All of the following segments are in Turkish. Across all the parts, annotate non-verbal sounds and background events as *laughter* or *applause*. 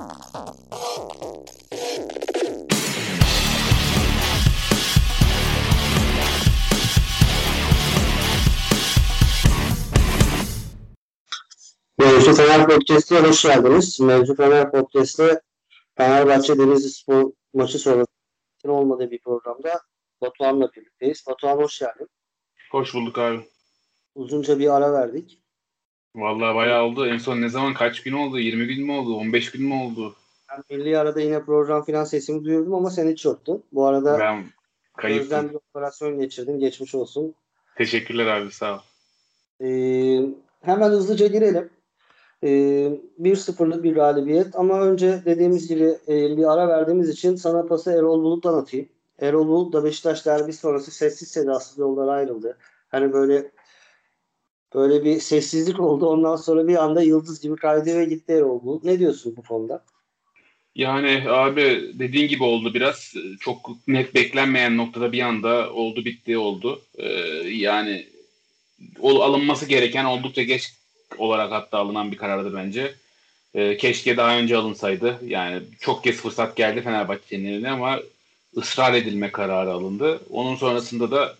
Mevzu Fener Podcast'a hoş geldiniz. Mevzu Fener Podcast'te Fenerbahçe Denizli Spor maçı sonrası olmadığı bir programda Batuhan'la birlikteyiz. Batuhan hoş geldin. Hoş bulduk abi. Uzunca bir ara verdik. Vallahi bayağı oldu. En son ne zaman kaç gün oldu? 20 gün mü oldu? 15 gün mü oldu? Ben milli arada yine program filan sesimi duyurdum ama sen hiç yoktun. Bu arada ben kayıptım. bir operasyon geçirdin. Geçmiş olsun. Teşekkürler abi sağ ol. Ee, hemen hızlıca girelim. Ee, 1-0'lık bir galibiyet ama önce dediğimiz gibi e, bir ara verdiğimiz için sana pası Erol Bulut'tan atayım. Erol Bulut da Beşiktaş derbi sonrası sessiz sedasız yollara ayrıldı. Hani böyle böyle bir sessizlik oldu. Ondan sonra bir anda yıldız gibi kaydı ve gitti Erol. Ne diyorsun bu konuda? Yani abi dediğin gibi oldu biraz. Çok net beklenmeyen noktada bir anda oldu bitti oldu. Ee, yani alınması gereken oldukça geç olarak hatta alınan bir karardı bence. Ee, keşke daha önce alınsaydı. Yani çok kez fırsat geldi Fenerbahçe'nin eline ama ısrar edilme kararı alındı. Onun sonrasında da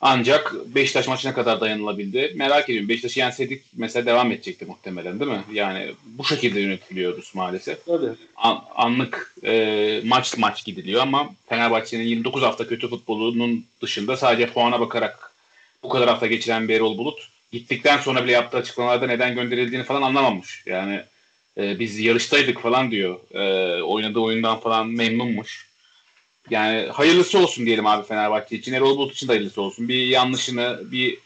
ancak Beşiktaş maçına kadar dayanılabildi. Merak ediyorum. Beşiktaş'ı yenseydik mesela devam edecekti muhtemelen değil mi? Yani bu şekilde yönetiliyoruz maalesef. Tabii. An, anlık e, maç maç gidiliyor ama Fenerbahçe'nin 29 hafta kötü futbolunun dışında sadece puana bakarak bu kadar hafta geçiren bir Erol Bulut gittikten sonra bile yaptığı açıklamalarda neden gönderildiğini falan anlamamış. Yani e, biz yarıştaydık falan diyor. E, oynadığı oyundan falan memnunmuş. Yani hayırlısı olsun diyelim abi Fenerbahçe için. Erol Bulut için de hayırlısı olsun. Bir yanlışını, bir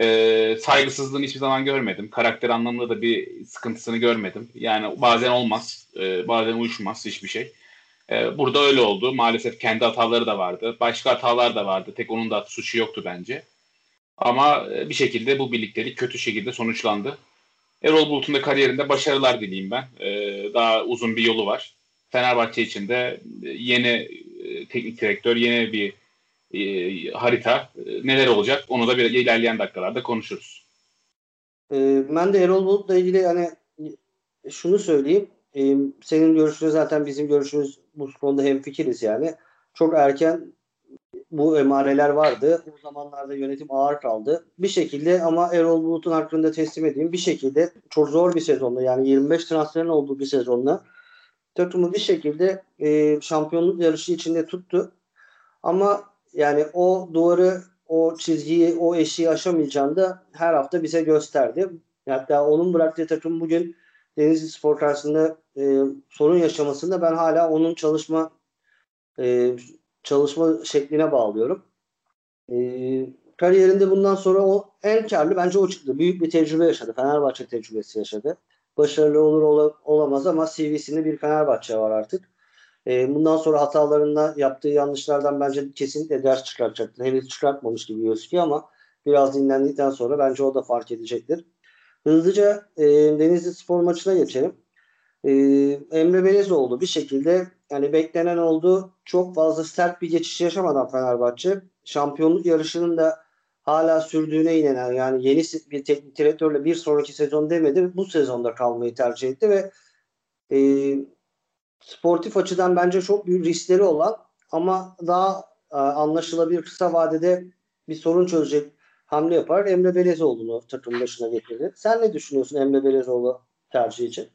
e, saygısızlığını hiçbir zaman görmedim. Karakter anlamında da bir sıkıntısını görmedim. Yani bazen olmaz, e, bazen uyuşmaz hiçbir şey. E, burada öyle oldu. Maalesef kendi hataları da vardı. Başka hatalar da vardı. Tek onun da suçu yoktu bence. Ama e, bir şekilde bu birliktelik kötü şekilde sonuçlandı. Erol Bulut'un da kariyerinde başarılar dileyim ben. E, daha uzun bir yolu var. Fenerbahçe için de yeni e, teknik direktör, yeni bir e, harita e, neler olacak onu da bir ilerleyen dakikalarda konuşuruz. E, ben de Erol Bulut'la ilgili hani şunu söyleyeyim. E, senin görüşünü zaten bizim görüşümüz bu konuda hemfikiriz yani. Çok erken bu emareler vardı. O zamanlarda yönetim ağır kaldı. Bir şekilde ama Erol Bulut'un hakkında teslim edeyim. Bir şekilde çok zor bir sezonda yani 25 transferin olduğu bir sezonda takımı bir şekilde e, şampiyonluk yarışı içinde tuttu. Ama yani o duvarı, o çizgiyi, o eşiği aşamayacağını da her hafta bize gösterdi. Hatta onun bıraktığı takım bugün Denizli Spor karşısında e, sorun yaşamasında ben hala onun çalışma e, çalışma şekline bağlıyorum. E, kariyerinde bundan sonra o en karlı bence o çıktı. Büyük bir tecrübe yaşadı. Fenerbahçe tecrübesi yaşadı. Başarılı olur ol, olamaz ama CV'sinde bir Fenerbahçe var artık. E, bundan sonra hatalarında yaptığı yanlışlardan bence kesinlikle ders çıkartacaktır. Henüz çıkartmamış gibi gözüküyor ama biraz dinlendikten sonra bence o da fark edecektir. Hızlıca e, Denizli Spor maçına geçelim. E, Emre Belezoğlu bir şekilde yani beklenen oldu. Çok fazla sert bir geçiş yaşamadan Fenerbahçe şampiyonluk yarışının da hala sürdüğüne inanan yani yeni bir teknik direktörle bir sonraki sezon demedi. Bu sezonda kalmayı tercih etti ve e, sportif açıdan bence çok büyük riskleri olan ama daha e, anlaşılabilir kısa vadede bir sorun çözecek hamle yapar. Emre Belezoğlu'nu takım başına getirdi. Sen ne düşünüyorsun Emre Belezoğlu tercih için?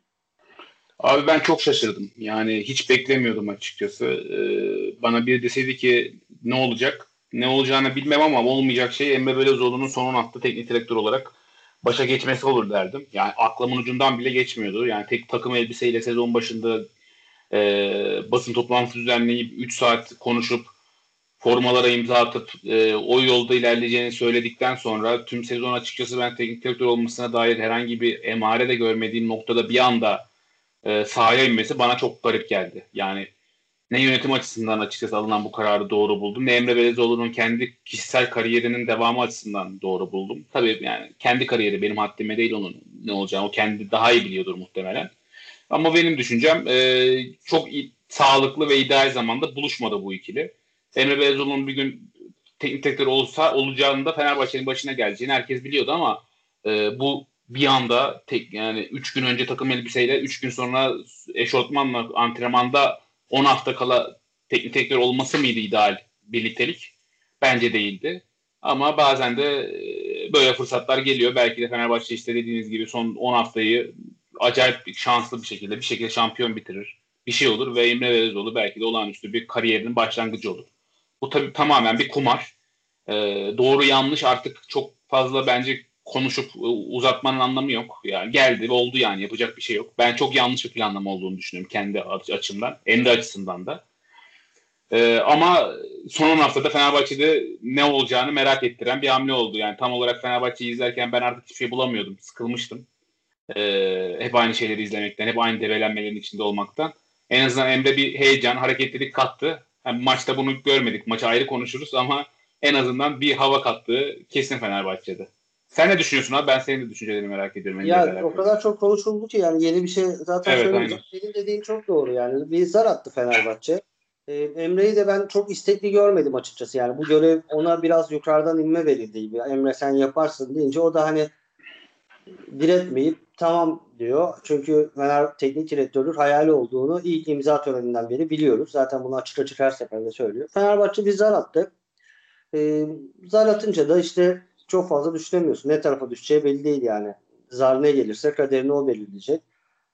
Abi ben çok şaşırdım. Yani hiç beklemiyordum açıkçası. Ee, bana bir deseydi ki ne olacak? Ne olacağını bilmem ama olmayacak şey Emre Belezoğlu'nun sonun attı teknik direktör olarak başa geçmesi olur derdim. Yani aklımın ucundan bile geçmiyordu. Yani tek takım elbiseyle sezon başında e, basın toplantısı düzenleyip 3 saat konuşup formalara imza atıp e, o yolda ilerleyeceğini söyledikten sonra tüm sezon açıkçası ben teknik direktör olmasına dair herhangi bir emare de görmediğim noktada bir anda e, sahaya inmesi bana çok garip geldi. Yani ne yönetim açısından açıkçası alınan bu kararı doğru buldum. Ne Emre Belezoğlu'nun kendi kişisel kariyerinin devamı açısından doğru buldum. Tabii yani kendi kariyeri benim haddime değil onun ne olacağını o kendi daha iyi biliyordur muhtemelen. Ama benim düşüncem e, çok iyi, sağlıklı ve ideal zamanda buluşmadı bu ikili. Emre Belezoğlu'nun bir gün teknik direktör olsa olacağını da Fenerbahçe'nin başına geleceğini herkes biliyordu ama e, bu bir anda tek yani 3 gün önce takım elbiseyle 3 gün sonra eşortmanla antrenmanda 10 hafta kala teknik direktör olması mıydı ideal birliktelik? Bence değildi. Ama bazen de e, böyle fırsatlar geliyor. Belki de Fenerbahçe işte dediğiniz gibi son 10 haftayı acayip şanslı bir şekilde bir şekilde şampiyon bitirir. Bir şey olur ve Emre Belezoğlu belki de olağanüstü bir kariyerinin başlangıcı olur. Bu tabii tamamen bir kumar. Ee, doğru yanlış artık çok fazla bence konuşup uzatmanın anlamı yok. Yani geldi oldu yani yapacak bir şey yok. Ben çok yanlış bir planlama olduğunu düşünüyorum kendi açımdan. Emre açısından da. Ee, ama son 10 haftada Fenerbahçe'de ne olacağını merak ettiren bir hamle oldu. Yani tam olarak Fenerbahçe'yi izlerken ben artık hiçbir şey bulamıyordum. Sıkılmıştım. Ee, hep aynı şeyleri izlemekten, hep aynı develenmelerin içinde olmaktan. En azından Emre bir heyecan, hareketlilik kattı. Yani maçta bunu görmedik. Maçı ayrı konuşuruz ama en azından bir hava kattığı kesin Fenerbahçe'de. Sen ne düşünüyorsun abi? Ben senin de düşüncelerini merak ediyorum. Ya o kadar çok konuşuldu ki yani yeni bir şey zaten evet, söyleyeceğim. Senin dediğin çok doğru yani. Bir zar attı Fenerbahçe. Ee, Emre'yi de ben çok istekli görmedim açıkçası. Yani bu görev ona biraz yukarıdan inme verildi. Emre sen yaparsın deyince o da hani diretmeyip tamam diyor. Çünkü Fener teknik direktörlük hayali olduğunu ilk imza töreninden beri biliyoruz. Zaten bunu açık açık her seferinde söylüyor. Fenerbahçe bir zar attı. Ee, zar atınca da işte çok fazla düşünemiyorsun. Ne tarafa düşeceği belli değil yani. Zar ne gelirse kaderini o belirleyecek.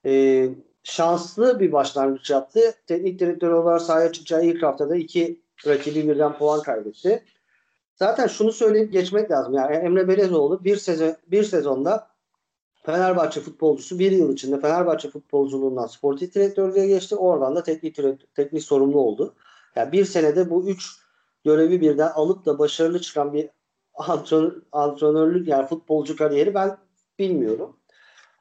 Ee, şanslı bir başlangıç yaptı. Teknik direktör olarak sahaya çıkacağı ilk haftada iki rakibi birden puan kaybetti. Zaten şunu söyleyip geçmek lazım. Yani Emre Belezoğlu bir sezon bir sezonda Fenerbahçe futbolcusu bir yıl içinde Fenerbahçe futbolculuğundan sportif direktörlüğe geçti. Oradan da teknik teknik sorumlu oldu. Yani bir senede bu üç görevi birden alıp da başarılı çıkan bir antrenör, antrenörlük yani futbolcu kariyeri ben bilmiyorum.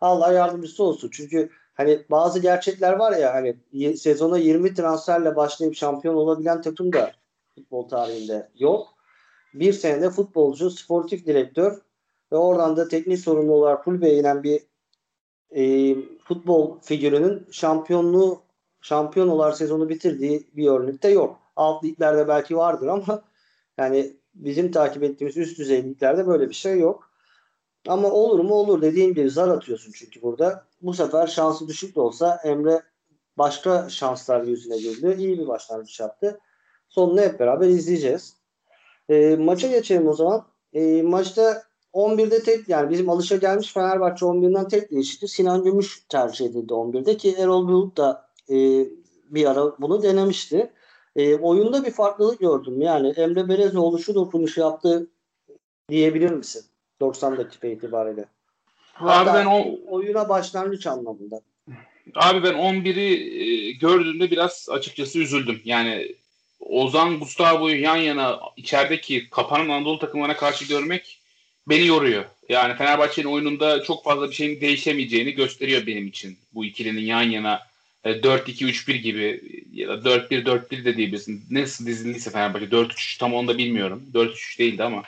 Allah yardımcısı olsun. Çünkü hani bazı gerçekler var ya hani sezona 20 transferle başlayıp şampiyon olabilen takım da futbol tarihinde yok. Bir senede futbolcu, sportif direktör ve oradan da teknik sorumlu olarak kulübeye inen bir e, futbol figürünün şampiyonluğu şampiyon olarak sezonu bitirdiği bir örnek de yok. Alt liglerde belki vardır ama yani bizim takip ettiğimiz üst düzey liglerde böyle bir şey yok. Ama olur mu olur dediğim gibi zar atıyorsun çünkü burada. Bu sefer şansı düşük de olsa Emre başka şanslar yüzüne güldü. İyi bir başlangıç yaptı. Sonunu hep beraber izleyeceğiz. E, maça geçelim o zaman. E, maçta 11'de tek yani bizim alışa gelmiş Fenerbahçe 11'den tek değişikti. Sinan Gümüş tercih edildi 11'de ki Erol Bulut da e, bir ara bunu denemişti. E, oyunda bir farklılık gördüm. Yani Emre Belezoğlu şu dokunuş yaptı diyebilir misin? 90 dakika itibariyle. Abi ben o oyuna başlangıç anlamında. Abi ben 11'i e, gördüğümde biraz açıkçası üzüldüm. Yani Ozan Gustavo'yu yan yana içerideki kapanan Anadolu takımlarına karşı görmek beni yoruyor. Yani Fenerbahçe'nin oyununda çok fazla bir şeyin değişemeyeceğini gösteriyor benim için. Bu ikilinin yan yana 4-2-3-1 e, gibi ya da 4-1-4-1 de diyebilirsin. Nasıl dizildiyse Fenerbahçe 4-3 tam onu da bilmiyorum. 4-3 değildi ama.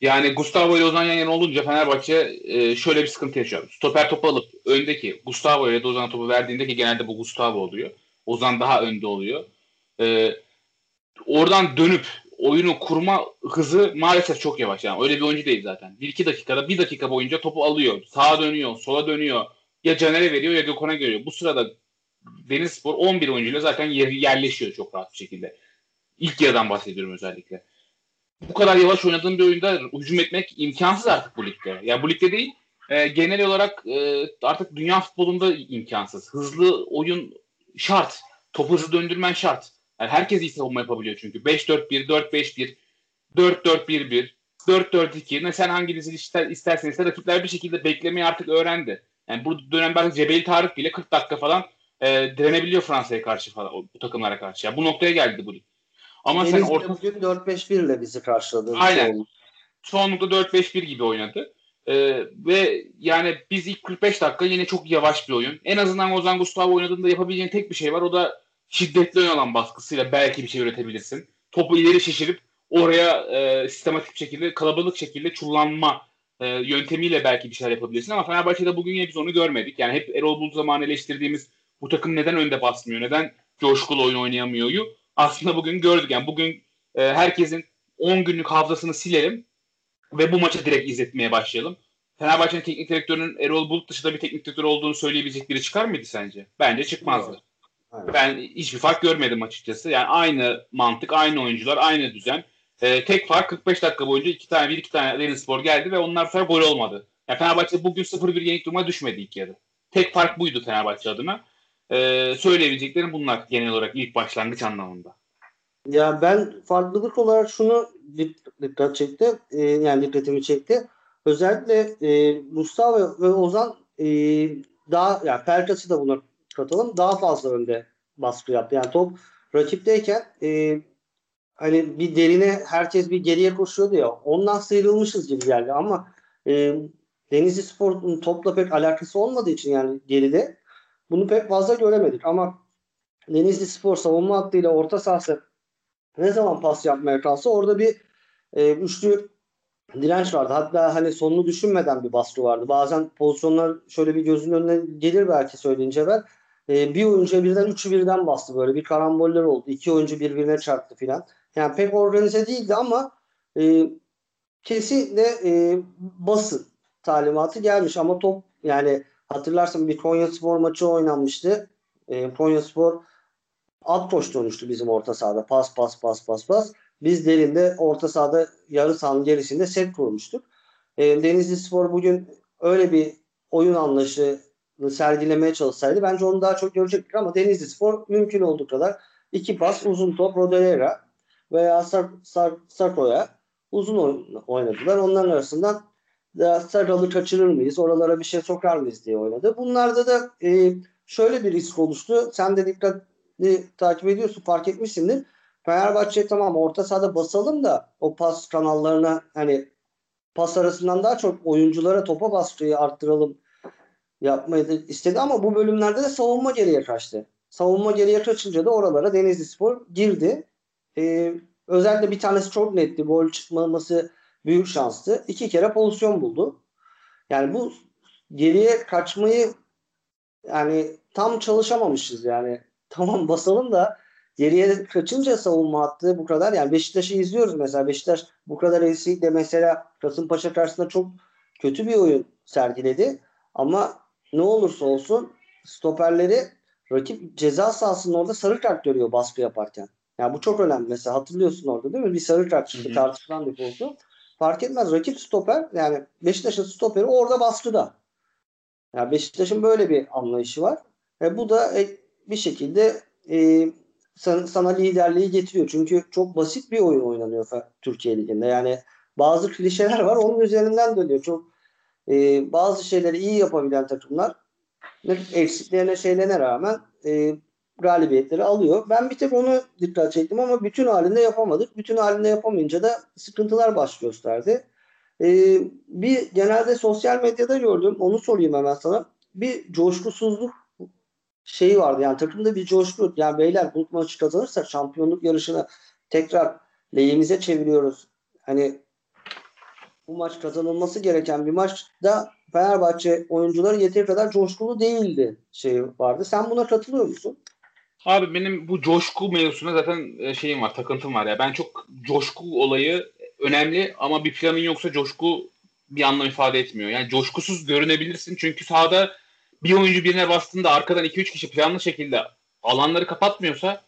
Yani Gustavo ile Ozan yan yana olunca Fenerbahçe e, şöyle bir sıkıntı yaşıyor. Stoper topu alıp öndeki Gustavo ile Ozan topu verdiğinde ki genelde bu Gustavo oluyor. Ozan daha önde oluyor. E, oradan dönüp oyunu kurma hızı maalesef çok yavaş. Yani öyle bir oyuncu değil zaten. 1-2 dakikada bir dakika boyunca topu alıyor. Sağa dönüyor, sola dönüyor. Ya Caner'e veriyor ya Gökhan'a geliyor. Bu sırada Denizspor 11 oyuncuyla zaten yer, yerleşiyor çok rahat bir şekilde. İlk yarıdan bahsediyorum özellikle. Bu kadar yavaş oynadığın bir oyunda hücum etmek imkansız artık bu ligde. Ya yani bu ligde değil, e, genel olarak e, artık dünya futbolunda imkansız. Hızlı oyun şart. Topu hızlı döndürmen şart. Yani herkes iyi savunma yapabiliyor çünkü. 5-4-1, 4-5-1, 4-4-1-1, 4-4-2. Ne sen hangi dizili ister, istersen iste rakipler bir şekilde beklemeyi artık öğrendi. Yani bu dönemde artık Cebeli Tarık bile 40 dakika falan e, direnebiliyor Fransa'ya karşı falan bu takımlara karşı. Yani bu noktaya geldi bu lig. Ama Deniz sen orta... bugün 4-5-1 ile bizi karşıladı. Aynen. Şey Çoğunlukla 4-5-1 gibi oynadı. Ee, ve yani biz ilk 45 dakika yine çok yavaş bir oyun. En azından Ozan Gustavo oynadığında yapabileceğin tek bir şey var. O da şiddetli ön alan baskısıyla belki bir şey üretebilirsin. Topu ileri şişirip oraya e, sistematik bir şekilde, kalabalık şekilde çullanma e, yöntemiyle belki bir şeyler yapabilirsin. Ama Fenerbahçe'de bugün yine biz onu görmedik. Yani hep Erol Bulut zamanı eleştirdiğimiz bu takım neden önde basmıyor, neden coşkulu oyun oynayamıyoryu aslında bugün gördük. Yani bugün e, herkesin 10 günlük hafızasını silelim ve bu maçı direkt izletmeye başlayalım. Fenerbahçe'nin teknik direktörünün Erol Bulut dışında bir teknik direktör olduğunu söyleyebilecek biri çıkar mıydı sence? Bence çıkmazdı. Aynen. Ben hiçbir fark görmedim açıkçası. Yani aynı mantık, aynı oyuncular, aynı düzen. Ee, tek fark 45 dakika boyunca iki tane bir iki tane Denizspor geldi ve onlar sonra gol olmadı. Yani Fenerbahçe bugün 0-1 yenik duruma düşmedi ilk yarı. Tek fark buydu Fenerbahçe adına. Ee, söyleyebileceklerim bunlar genel olarak ilk başlangıç anlamında. Ya ben farklılık olarak şunu dikkat çekti. E, yani dikkatimi çekti. Özellikle e, Mustafa ve Ozan e, daha yani Pelkas'ı da buna katalım. Daha fazla önde baskı yaptı. Yani top rakipteyken e, hani bir derine herkes bir geriye koşuyordu ya. Ondan sıyrılmışız gibi geldi ama e, Denizli Spor'un topla pek alakası olmadığı için yani geride bunu pek fazla göremedik ama Denizli Spor savunma hattıyla orta sahası ne zaman pas yapmaya kalsa orada bir e, üçlü direnç vardı. Hatta hani sonunu düşünmeden bir baskı vardı. Bazen pozisyonlar şöyle bir gözün önüne gelir belki söyleyince ben. E, bir oyuncuya birden üçü birden bastı böyle. Bir karamboller oldu. İki oyuncu birbirine çarptı filan. Yani pek organize değildi ama e, kesinlikle e, basın talimatı gelmiş ama top yani hatırlarsın bir Konya Spor maçı oynanmıştı. E, Konya Spor at koş dönüştü bizim orta sahada. Pas pas pas pas pas. Biz derinde orta sahada yarı sahanın gerisinde set kurmuştuk. E, Denizli Spor bugün öyle bir oyun anlayışı sergilemeye çalışsaydı bence onu daha çok görecektik ama Denizli Spor mümkün olduğu kadar iki pas uzun top Rodelera veya Sar, Sar, Sarko'ya uzun oynadılar. Onların arasından da Saral'ı kaçırır mıyız? Oralara bir şey sokar mıyız diye oynadı. Bunlarda da e, şöyle bir risk oluştu. Sen de dikkatli takip ediyorsun fark etmişsindir. Fenerbahçe tamam orta sahada basalım da o pas kanallarına hani pas arasından daha çok oyunculara topa baskıyı arttıralım yapmayı istedi ama bu bölümlerde de savunma geriye kaçtı. Savunma geriye kaçınca da oralara Denizli Spor girdi. Ee, özellikle bir tanesi çok netti. Gol çıkmaması büyük şanstı. İki kere pozisyon buldu. Yani bu geriye kaçmayı yani tam çalışamamışız yani. *laughs* Tamam basalım da geriye kaçınca savunma hattı bu kadar. Yani Beşiktaş'ı izliyoruz mesela. Beşiktaş bu kadar eksilikle mesela Kasımpaşa karşısında çok kötü bir oyun sergiledi. Ama ne olursa olsun stoperleri rakip ceza sahasının orada sarı kart görüyor baskı yaparken. Yani bu çok önemli. Mesela hatırlıyorsun orada değil mi? Bir sarı kart çıktı tartışılan bir pozisyon. Fark etmez. Rakip stoper yani Beşiktaş'ın stoperi orada baskıda. Yani Beşiktaş'ın böyle bir anlayışı var. E, bu da e, bir şekilde e, sana, sana liderliği getiriyor. Çünkü çok basit bir oyun oynanıyor Türkiye Ligi'nde. Yani bazı klişeler var onun üzerinden dönüyor. Çok e, bazı şeyleri iyi yapabilen takımlar eksiklerine şeylerine rağmen e, galibiyetleri alıyor. Ben bir tek onu dikkat çektim ama bütün halinde yapamadık. Bütün halinde yapamayınca da sıkıntılar baş gösterdi. Ee, bir genelde sosyal medyada gördüm. Onu sorayım hemen sana. Bir coşkusuzluk şeyi vardı. Yani takımda bir coşku. Yani beyler bu maçı kazanırsak şampiyonluk yarışını tekrar lehimize çeviriyoruz. Hani bu maç kazanılması gereken bir maçta Fenerbahçe oyuncuları yeteri kadar coşkulu değildi şey vardı. Sen buna katılıyor musun? Abi benim bu coşku mevzusuna zaten e, şeyim var, takıntım var ya. Ben çok coşku olayı önemli ama bir planın yoksa coşku bir anlam ifade etmiyor. Yani coşkusuz görünebilirsin çünkü sahada bir oyuncu birine bastığında arkadan 2-3 kişi planlı şekilde alanları kapatmıyorsa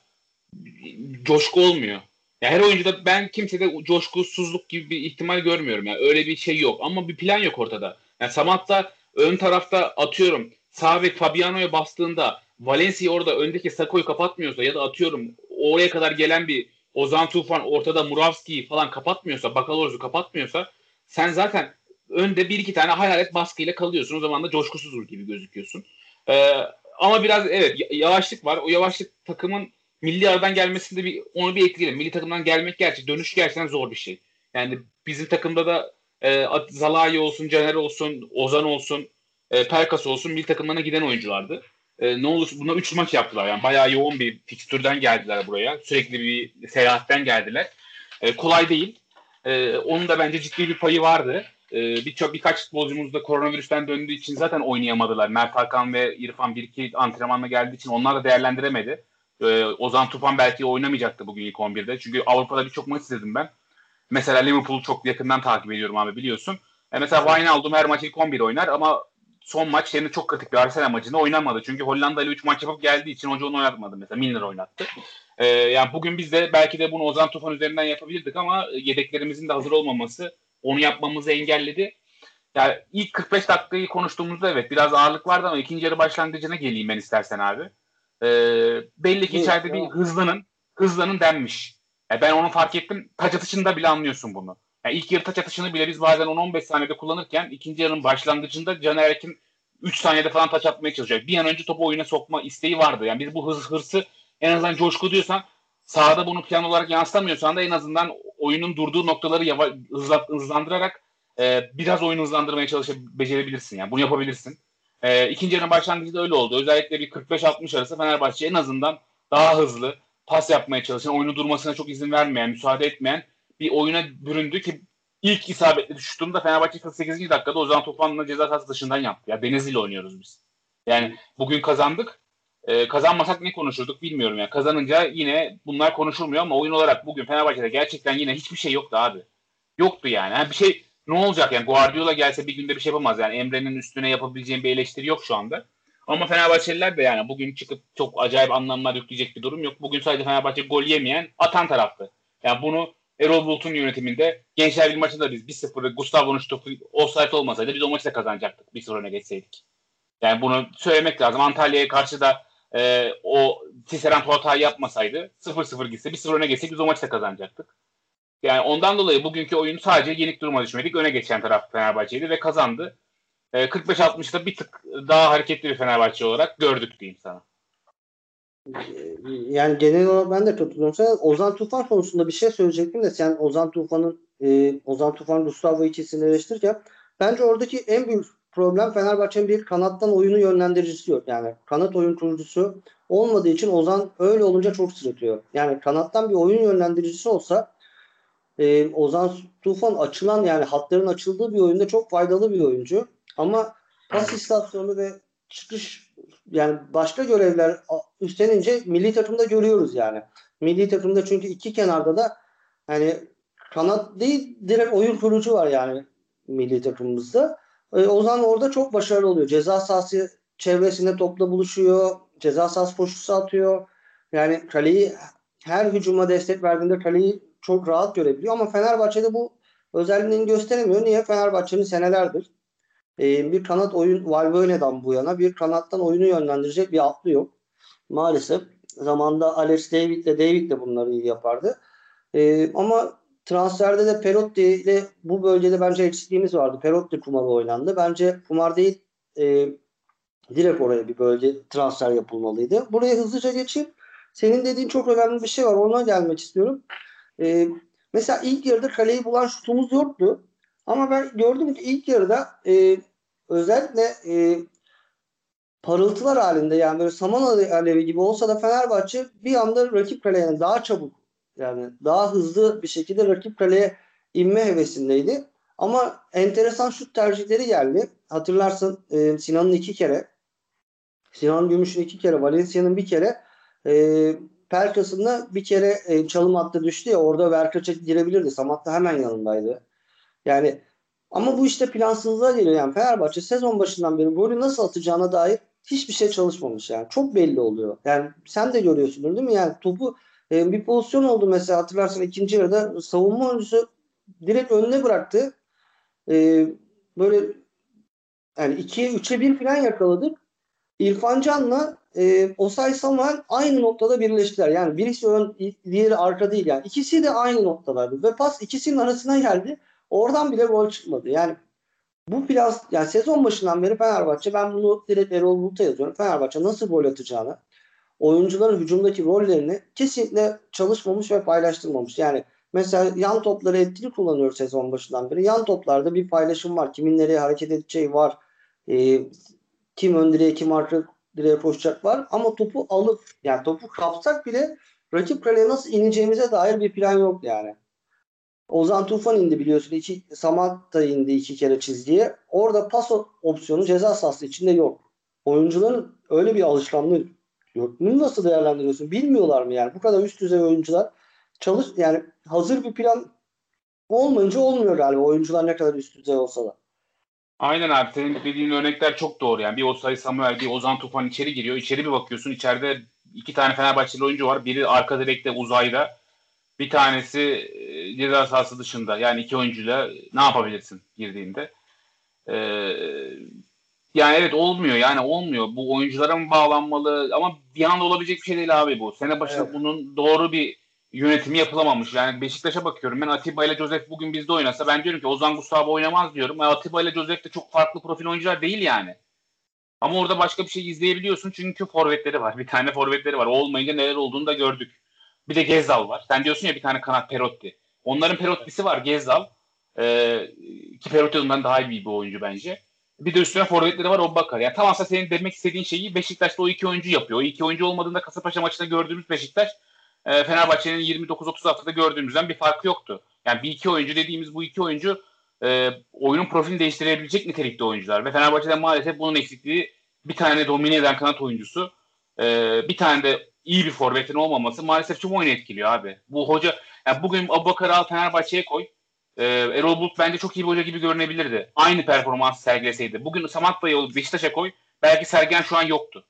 coşku olmuyor. Yani her oyuncuda ben kimsede coşkusuzluk gibi bir ihtimal görmüyorum. Yani öyle bir şey yok. Ama bir plan yok ortada. Yani Samat'ta ön tarafta atıyorum sağ bek Fabiano'ya bastığında Valencia orada öndeki Sako'yu kapatmıyorsa ya da atıyorum oraya kadar gelen bir Ozan Tufan ortada Muravski'yi falan kapatmıyorsa, Bakaloruz'u kapatmıyorsa sen zaten önde bir iki tane hayalet baskıyla kalıyorsun. O zaman da coşkusuzdur gibi gözüküyorsun. Ee, ama biraz evet yavaşlık var. O yavaşlık takımın milli aradan gelmesinde bir onu bir etkileyelim. Milli takımdan gelmek gerçi dönüş gerçekten zor bir şey. Yani bizim takımda da e, Zalai olsun, Caner olsun, Ozan olsun, e, Pelkas olsun milli takımlarına giden oyunculardı e, ne olur buna 3 maç yaptılar. Yani bayağı yoğun bir fikstürden geldiler buraya. Sürekli bir seyahatten geldiler. E, kolay değil. E, onun da bence ciddi bir payı vardı. E, Birçok birkaç futbolcumuz da koronavirüsten döndüğü için zaten oynayamadılar. Mert Hakan ve İrfan bir iki antrenmanla geldiği için onlar da değerlendiremedi. E, Ozan Tufan belki oynamayacaktı bugün ilk 11'de. Çünkü Avrupa'da birçok maç izledim ben. Mesela Liverpool'u çok yakından takip ediyorum abi biliyorsun. E mesela Wijnaldum her maç ilk 11 oynar ama son maç senin çok kritik bir Arsenal maçında oynamadı. Çünkü Hollanda ile 3 maç yapıp geldiği için hoca onu oynatmadı. Mesela Milner oynattı. Ee, yani bugün biz de belki de bunu Ozan Tufan üzerinden yapabilirdik ama yedeklerimizin de hazır olmaması onu yapmamızı engelledi. Yani ilk 45 dakikayı konuştuğumuzda evet biraz ağırlık vardı ama ikinci yarı başlangıcına geleyim ben istersen abi. Ee, belli ki içeride bir hızlanın hızlanın denmiş. Yani ben onu fark ettim. Taç atışında bile anlıyorsun bunu. Yani ilk yarı taç atışını bile biz bazen 10-15 saniyede kullanırken ikinci yarının başlangıcında Caner Erkin 3 saniyede falan taç atmaya çalışacak. Bir an önce topu oyuna sokma isteği vardı. Yani biz bu hız hırsı en azından coşku diyorsan sahada bunu plan olarak yansıtamıyorsan da en azından oyunun durduğu noktaları yava, hızla, hızlandırarak e, biraz oyunu hızlandırmaya çalışıp becerebilirsin. Yani bunu yapabilirsin. E, ikinci yarının başlangıcında öyle oldu. Özellikle bir 45-60 arası Fenerbahçe en azından daha hızlı pas yapmaya çalışan, oyunu durmasına çok izin vermeyen, müsaade etmeyen bir oyuna büründü ki ilk isabetli şutunda Fenerbahçe 48. dakikada Ozan Tufan'la ceza sahası dışından yaptı. Ya Denizli'yle oynuyoruz biz. Yani bugün kazandık. Ee, kazanmasak ne konuşurduk bilmiyorum ya. Kazanınca yine bunlar konuşulmuyor ama oyun olarak bugün Fenerbahçe'de gerçekten yine hiçbir şey yoktu abi. Yoktu yani. yani bir şey ne olacak yani Guardiola gelse bir günde bir şey yapamaz yani Emre'nin üstüne yapabileceğim bir eleştiri yok şu anda. Ama Fenerbahçeliler de yani bugün çıkıp çok acayip anlamlar yükleyecek bir durum yok. Bugün sadece Fenerbahçe gol yemeyen atan taraftı. Yani bunu Erol Bulut'un yönetiminde Gençler Birliği maçında biz 1-0 Gustavo'nun şutu offside olmasaydı biz o maçı da kazanacaktık. 1-0 öne geçseydik. Yani bunu söylemek lazım. Antalya'ya karşı da e, o Tisserand hatayı yapmasaydı 0-0 gitse 1-0 öne geçsek biz o maçı da kazanacaktık. Yani ondan dolayı bugünkü oyun sadece yenik duruma düşmedik. Öne geçen taraf Fenerbahçe'ydi ve kazandı. E, 45-60'da bir tık daha hareketli bir Fenerbahçe olarak gördük diyeyim sana. Yani genel olarak ben de katılıyorum sana. Ozan Tufan konusunda bir şey söyleyecektim de sen Ozan Tufan'ın e, Ozan Tufan Gustavo ikisini eleştirirken bence oradaki en büyük problem Fenerbahçe'nin bir kanattan oyunu yönlendiricisi yok. Yani kanat oyun kurucusu olmadığı için Ozan öyle olunca çok sırıtıyor. Yani kanattan bir oyun yönlendiricisi olsa e, Ozan Tufan açılan yani hatların açıldığı bir oyunda çok faydalı bir oyuncu. Ama pas istasyonu ve çıkış yani başka görevler üstlenince milli takımda görüyoruz yani. Milli takımda çünkü iki kenarda da hani kanat değil direkt oyun kurucu var yani milli takımımızda. E, Ozan orada çok başarılı oluyor. Ceza sahası çevresinde topla buluşuyor. Ceza sahası koşusu atıyor. Yani kaleyi her hücuma destek verdiğinde kaleyi çok rahat görebiliyor ama Fenerbahçe'de bu özelliğini gösteremiyor. Niye? Fenerbahçe'nin senelerdir e, bir kanat oyun Valbuena'dan bu yana bir kanattan oyunu yönlendirecek bir atlı yok. Maalesef zamanda Alex David ile David de bunları iyi yapardı. E, ama transferde de Perotti ile bu bölgede bence eksikliğimiz vardı. Perotti kumarı oynandı. Bence kumar değil e, direkt oraya bir bölge transfer yapılmalıydı. Buraya hızlıca geçeyim. Senin dediğin çok önemli bir şey var. Ona gelmek istiyorum. E, mesela ilk yarıda kaleyi bulan şutumuz yoktu. Ama ben gördüm ki ilk yarıda e, özellikle e, parıltılar halinde yani böyle saman alevi gibi olsa da Fenerbahçe bir anda rakip kaleye daha çabuk yani daha hızlı bir şekilde rakip kaleye inme hevesindeydi. Ama enteresan şut tercihleri geldi. Hatırlarsın e, Sinan'ın iki kere Sinan Gümüş'ün iki kere Valencia'nın bir kere e, Pelkas'ın bir kere e, çalım attı düştü ya orada Verkaç'a girebilirdi. Samat da hemen yanındaydı. Yani ama bu işte plansızlığa geliyor. Yani Fenerbahçe sezon başından beri golü nasıl atacağına dair hiçbir şey çalışmamış yani. Çok belli oluyor. Yani sen de görüyorsundur değil mi? Yani topu e, bir pozisyon oldu mesela hatırlarsan ikinci yarıda savunma oyuncusu direkt önüne bıraktı. E, böyle yani 2'ye 3'e 1 falan yakaladık. İrfan Can'la e, Osay Samuel aynı noktada birleştiler. Yani birisi ön, diğeri arka değil yani. İkisi de aynı noktadaydı. Ve pas ikisinin arasına geldi. Oradan bile gol çıkmadı. Yani bu biraz yani sezon başından beri Fenerbahçe ben bunu direkt Erol Bulut'a yazıyorum. Fenerbahçe nasıl gol atacağını oyuncuların hücumdaki rollerini kesinlikle çalışmamış ve paylaştırmamış. Yani mesela yan topları etkili kullanıyor sezon başından beri. Yan toplarda bir paylaşım var. Kimin nereye hareket edeceği var. E, kim ön direğe kim arka direğe koşacak var. Ama topu alıp yani topu kapsak bile rakip kaleye nasıl ineceğimize dair bir plan yok yani. Ozan Tufan indi biliyorsun. İki, Samat da indi iki kere çizgiye. Orada pas opsiyonu ceza sahası içinde yok. Oyuncuların öyle bir alışkanlığı yok. Bunu nasıl değerlendiriyorsun? Bilmiyorlar mı yani? Bu kadar üst düzey oyuncular çalış yani hazır bir plan olmayınca olmuyor galiba. Oyuncular ne kadar üst düzey olsa da. Aynen abi senin dediğin örnekler çok doğru yani. Bir Osay Samuel, bir Ozan Tufan içeri giriyor. İçeri bir bakıyorsun içeride iki tane Fenerbahçeli oyuncu var. Biri arka direkte uzayda. Bir tanesi e, ceza sahası dışında. Yani iki oyuncuyla ne yapabilirsin girdiğinde? Ee, yani evet olmuyor yani olmuyor. Bu oyunculara mı bağlanmalı? Ama bir anda olabilecek bir şey değil abi bu. Sene başında evet. bunun doğru bir yönetimi yapılamamış. Yani Beşiktaş'a bakıyorum. Ben Atiba ile Joseph bugün bizde oynasa ben diyorum ki Ozan Gustavo oynamaz diyorum. Yani Atiba ile Joseph de çok farklı profil oyuncular değil yani. Ama orada başka bir şey izleyebiliyorsun çünkü forvetleri var. Bir tane forvetleri var. O olmayınca neler olduğunu da gördük. Bir de Gezzal var. Sen diyorsun ya bir tane kanat Perotti. Onların Perotti'si var Gezzal. Ee, ki Perotti ondan daha iyi bir oyuncu bence. Bir de üstüne forvetleri var o bakar. Yani tam aslında senin demek istediğin şeyi Beşiktaş'ta o iki oyuncu yapıyor. O iki oyuncu olmadığında Kasımpaşa maçında gördüğümüz Beşiktaş e, Fenerbahçe'nin 29-30 haftada gördüğümüzden bir farkı yoktu. Yani bir iki oyuncu dediğimiz bu iki oyuncu e, oyunun profilini değiştirebilecek nitelikte oyuncular. Ve Fenerbahçe'de maalesef bunun eksikliği bir tane domine eden kanat oyuncusu e, bir tane de iyi bir forvetin olmaması maalesef çok oyunu etkiliyor abi. Bu hoca yani bugün Abubakar al Fenerbahçe'ye koy. E, Erol Bulut bence çok iyi bir hoca gibi görünebilirdi. Aynı performans sergileseydi. Bugün Samatta'yı alıp Beşiktaş'a koy. Belki Sergen şu an yoktu.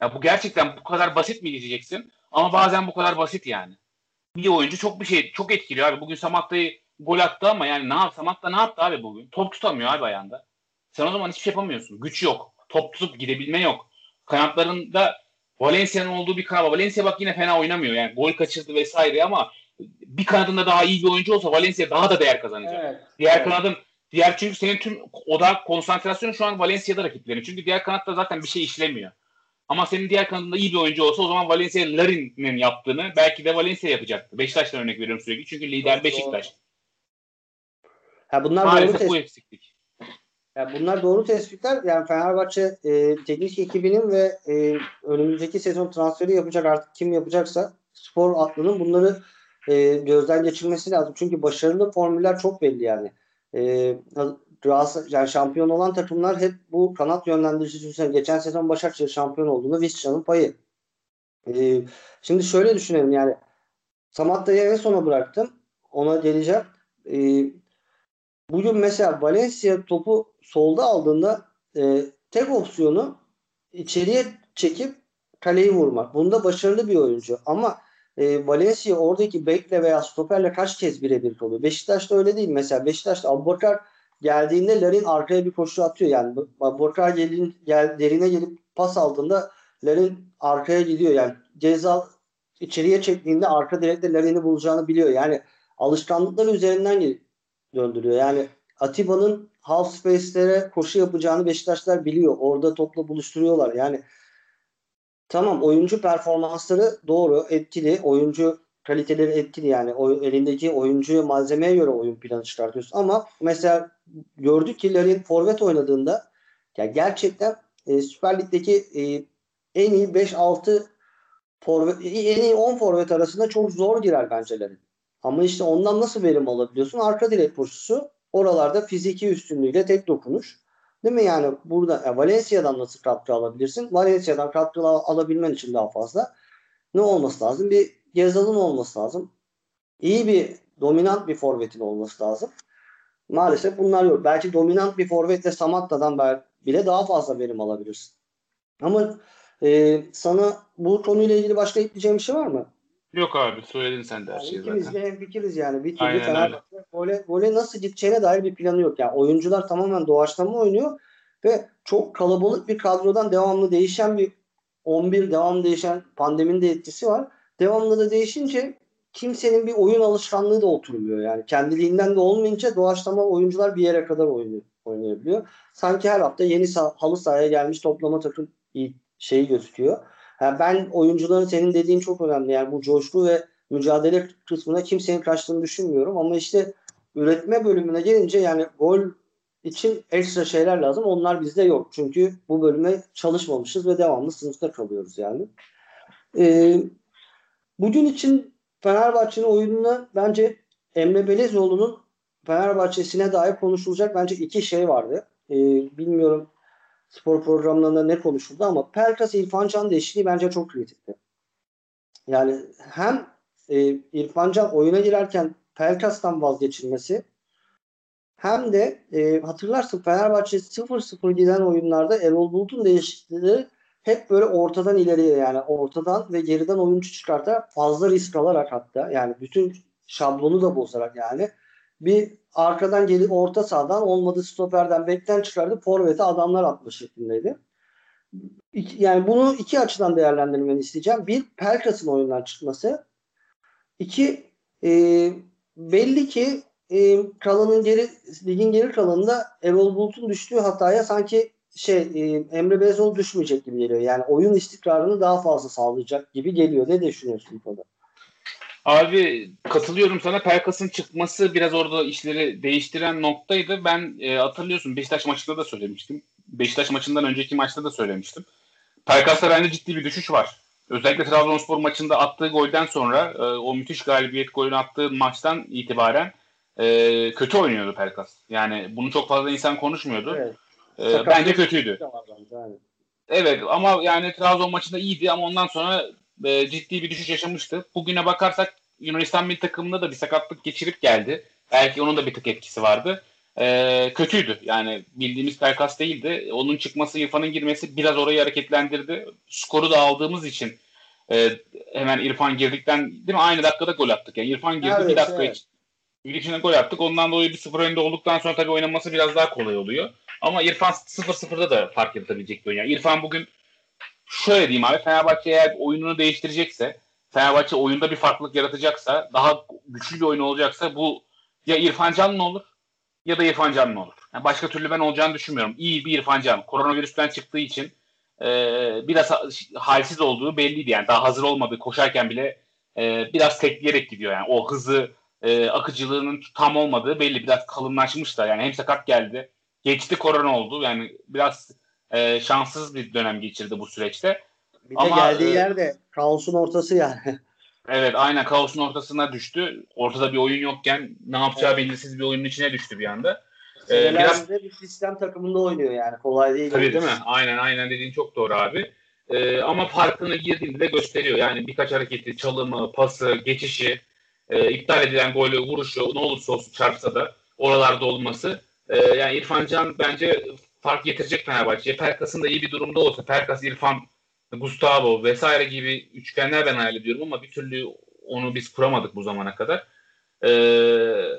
Ya bu gerçekten bu kadar basit mi diyeceksin? Ama bazen bu kadar basit yani. Bir oyuncu çok bir şey çok etkiliyor abi. Bugün Samatta'yı gol attı ama yani ne yap Samatta ne yaptı abi bugün? Top tutamıyor abi ayağında. Sen o zaman hiçbir şey yapamıyorsun. Güç yok. Top tutup gidebilme yok. Kanatlarında Valencia'nın olduğu bir kanat. Valencia bak yine fena oynamıyor. Yani gol kaçırdı vesaire ama bir kanadında daha iyi bir oyuncu olsa Valencia daha da değer kazanacak. Evet, diğer evet. kanadın diğer çünkü senin tüm odak konsantrasyonu şu an Valencia'da rakiplerin. Çünkü diğer kanatta zaten bir şey işlemiyor. Ama senin diğer kanadında iyi bir oyuncu olsa o zaman Valencia Larin'in yaptığını belki de Valencia yapacaktı. Beşiktaş'tan örnek veriyorum sürekli. Çünkü lider Beşiktaş. Ha bunlar Maalesef doğru bu eksiklik. Ya bunlar doğru tespitler. Yani Fenerbahçe e, teknik ekibinin ve e, önümüzdeki sezon transferi yapacak artık kim yapacaksa spor aklının bunları e, gözden geçirmesi lazım. Çünkü başarılı formüller çok belli yani. E, yani şampiyon olan takımlar hep bu kanat yönlendiricisi geçen sezon Başakşehir şampiyon olduğunda Vizca'nın payı. Ee, şimdi şöyle düşünelim yani Samatta'yı en sona bıraktım. Ona geleceğim. Ee, bugün mesela Valencia topu solda aldığında e, tek opsiyonu içeriye çekip kaleyi vurmak. Bunda başarılı bir oyuncu. Ama e, Valencia oradaki bekle veya stoperle kaç kez birebir oluyor? Beşiktaş'ta öyle değil. Mesela Beşiktaş'ta Abubakar geldiğinde Larin arkaya bir koşu atıyor. Yani Borkar gelin, gel, derine gelip pas aldığında Larin arkaya gidiyor. Yani ceza içeriye çektiğinde arka direkte Larin'i bulacağını biliyor. Yani alışkanlıkları üzerinden döndürüyor. Yani Atiba'nın half space'lere koşu yapacağını Beşiktaşlar biliyor. Orada topla buluşturuyorlar. Yani tamam oyuncu performansları doğru, etkili. Oyuncu kaliteleri etkili yani. O, elindeki oyuncuyu malzemeye göre oyun planı çıkartıyorsun. Ama mesela gördük ki Larin forvet oynadığında ya gerçekten e, Süper Lig'deki e, en iyi 5-6 forvet, en iyi 10 forvet arasında çok zor girer bence Larin. Ama işte ondan nasıl verim alabiliyorsun? Arka direk koşusu oralarda fiziki üstünlüğüyle tek dokunuş. Değil mi yani burada ya Valencia'dan nasıl katkı alabilirsin? Valencia'dan katkı alabilmen için daha fazla ne olması lazım? Bir Gezal'ın olması lazım. İyi bir dominant bir forvetin olması lazım. Maalesef bunlar yok. Belki dominant bir forvetle Samatta'dan bile daha fazla verim alabilirsin. Ama e, sana bu konuyla ilgili başka ekleyeceğim bir şey var mı? Yok abi söyledin sen de her yani şeyi zaten. İkimiz de hemfikiriz yani. Bir türlü Fenerbahçe gole, gole nasıl gideceğine dair bir planı yok. Yani oyuncular tamamen doğaçlama oynuyor ve çok kalabalık bir kadrodan devamlı değişen bir 11 devam değişen pandeminin de etkisi var. Devamlı da değişince kimsenin bir oyun alışkanlığı da oturmuyor. Yani kendiliğinden de olmayınca doğaçlama oyuncular bir yere kadar oynuyor, oynayabiliyor. Sanki her hafta yeni sah- halı sahaya gelmiş toplama takım şeyi gözüküyor. Yani ben oyuncuların senin dediğin çok önemli. Yani bu coşku ve mücadele kısmına kimsenin kaçtığını düşünmüyorum. Ama işte üretme bölümüne gelince yani gol için ekstra şeyler lazım. Onlar bizde yok. Çünkü bu bölüme çalışmamışız ve devamlı sınıfta kalıyoruz yani. Ee, bugün için Fenerbahçe'nin oyununa bence Emre Belezoğlu'nun Fenerbahçe'sine dair konuşulacak bence iki şey vardı. Ee, bilmiyorum spor programlarında ne konuşuldu ama Pelkas İrfan Can değişikliği bence çok kritikti. Yani hem e, İrfan Can oyuna girerken Pelkas'tan vazgeçilmesi hem de e, hatırlarsın Fenerbahçe 0-0 giden oyunlarda Erol Bulut'un değişiklikleri hep böyle ortadan ileriye yani ortadan ve geriden oyuncu çıkartarak fazla risk alarak hatta yani bütün şablonu da bozarak yani bir arkadan gelip orta sahadan olmadı stoperden bekten çıkardı forvete adamlar atma şeklindeydi. Yani bunu iki açıdan değerlendirmeni isteyeceğim. Bir Pelkas'ın oyundan çıkması. İki e, belli ki e, kalanın geri ligin geri kalanında Erol Bulut'un düştüğü hataya sanki şey e, Emre Belezoğlu düşmeyecek gibi geliyor. Yani oyun istikrarını daha fazla sağlayacak gibi geliyor. Ne düşünüyorsun bu konuda? Abi katılıyorum sana. Pelkas'ın çıkması biraz orada işleri değiştiren noktaydı. Ben e, hatırlıyorsun Beşiktaş maçında da söylemiştim. Beşiktaş maçından önceki maçta da söylemiştim. Pelkas'ta bende ciddi bir düşüş var. Özellikle Trabzonspor maçında attığı golden sonra e, o müthiş galibiyet golünü attığı maçtan itibaren e, kötü oynuyordu Pelkas. Yani bunu çok fazla insan konuşmuyordu. Evet. E, bence kötüydü. Evet ama yani Trabzon maçında iyiydi ama ondan sonra e, ciddi bir düşüş yaşamıştı. Bugüne bakarsak Yunanistan milli takımında da bir sakatlık geçirip geldi. Belki onun da bir tık etkisi vardı. E, kötüydü. Yani bildiğimiz Pelkas değildi. Onun çıkması, İrfan'ın girmesi biraz orayı hareketlendirdi. Skoru da aldığımız için e, hemen İrfan girdikten değil mi? Aynı dakikada gol attık. Yani İrfan girdi evet, bir dakika evet. içinde gol attık. Ondan dolayı bir sıfır önde olduktan sonra tabii oynaması biraz daha kolay oluyor. Ama İrfan 0-0'da da fark yaratabilecek bir oyun. Yani İrfan bugün şöyle diyeyim abi Fenerbahçe eğer oyununu değiştirecekse Fenerbahçe oyunda bir farklılık yaratacaksa daha güçlü bir oyun olacaksa bu ya İrfan Canlı olur ya da İrfan Canlı olur. Yani başka türlü ben olacağını düşünmüyorum. İyi bir İrfan Can. Koronavirüsten çıktığı için e, biraz halsiz olduğu belliydi. Yani daha hazır olmadı. Koşarken bile e, biraz tekleyerek gidiyor. Yani o hızı e, akıcılığının tam olmadığı belli. Biraz kalınlaşmış da. Yani hem sakat geldi. Geçti korona oldu. Yani biraz e, şanssız bir dönem geçirdi bu süreçte. Bir de Ama, geldiği e, yerde kaosun ortası yani. *laughs* Evet aynen kaosun ortasına düştü. Ortada bir oyun yokken ne yapacağı evet. belirsiz bir oyunun içine düştü bir anda. Ee, biraz bir sistem takımında oynuyor yani kolay değil. Tabii değil mi? Aynen aynen dediğin çok doğru abi. Ee, ama farkını girdiğinde de gösteriyor. Yani birkaç hareketi, çalımı, pası, geçişi, e, iptal edilen golü, vuruşu ne olursa olsun çarpsa da oralarda olması. E, yani İrfan Can bence fark getirecek Fenerbahçe'ye. Perkas'ın da iyi bir durumda olsa Perkas, İrfan, Gustavo vesaire gibi üçgenler ben hayal ediyorum ama bir türlü onu biz kuramadık bu zamana kadar. Ee,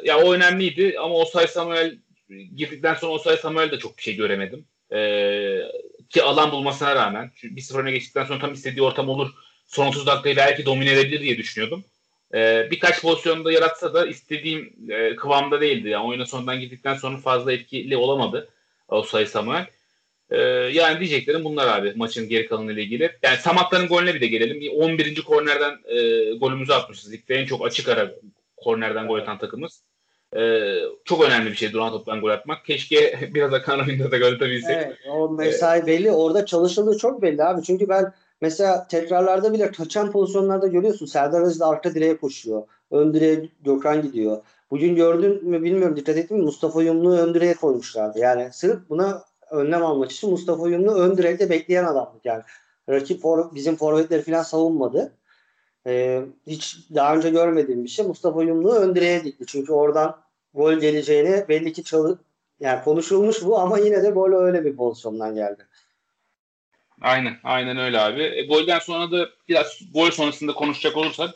ya o önemliydi ama Osay Samuel girdikten sonra Osay Samuel de çok bir şey göremedim. Ee, ki alan bulmasına rağmen bir sıfır öne geçtikten sonra tam istediği ortam olur. Son 30 dakikayı belki domine edebilir diye düşünüyordum. Ee, birkaç pozisyonda yaratsa da istediğim e, kıvamda değildi. Yani oyuna sondan gittikten sonra fazla etkili olamadı. Osay Samuel. Ee, yani diyeceklerim bunlar abi maçın geri kalanı ile ilgili. Yani Samatta'nın golüne bir de gelelim. 11. kornerden e, golümüzü atmışız. Ligde en çok açık ara kornerden gol atan takımız. Ee, çok önemli bir şey duran toptan gol atmak. Keşke *laughs* biraz da Kanavin'de de gol atabilsek. Evet, o mesai ee, belli. Orada çalışıldığı çok belli abi. Çünkü ben mesela tekrarlarda bile kaçan pozisyonlarda görüyorsun. Serdar Aziz de arka direğe koşuyor. Ön direğe Gökhan gidiyor. Bugün gördün mü bilmiyorum dikkat ettin mi Mustafa Yumlu'yu ön direğe koymuşlardı. Yani sırf buna önlem almak için Mustafa Yumlu ön direkte bekleyen adamlık yani. Rakip for, bizim forvetleri falan savunmadı. Ee, hiç daha önce görmediğim bir şey. Mustafa Yumlu ön direğe dikti. Çünkü oradan gol geleceğini belli ki çalı yani konuşulmuş bu ama yine de gol öyle bir pozisyondan geldi. Aynen, aynen öyle abi. E, golden sonra da biraz gol sonrasında konuşacak olursak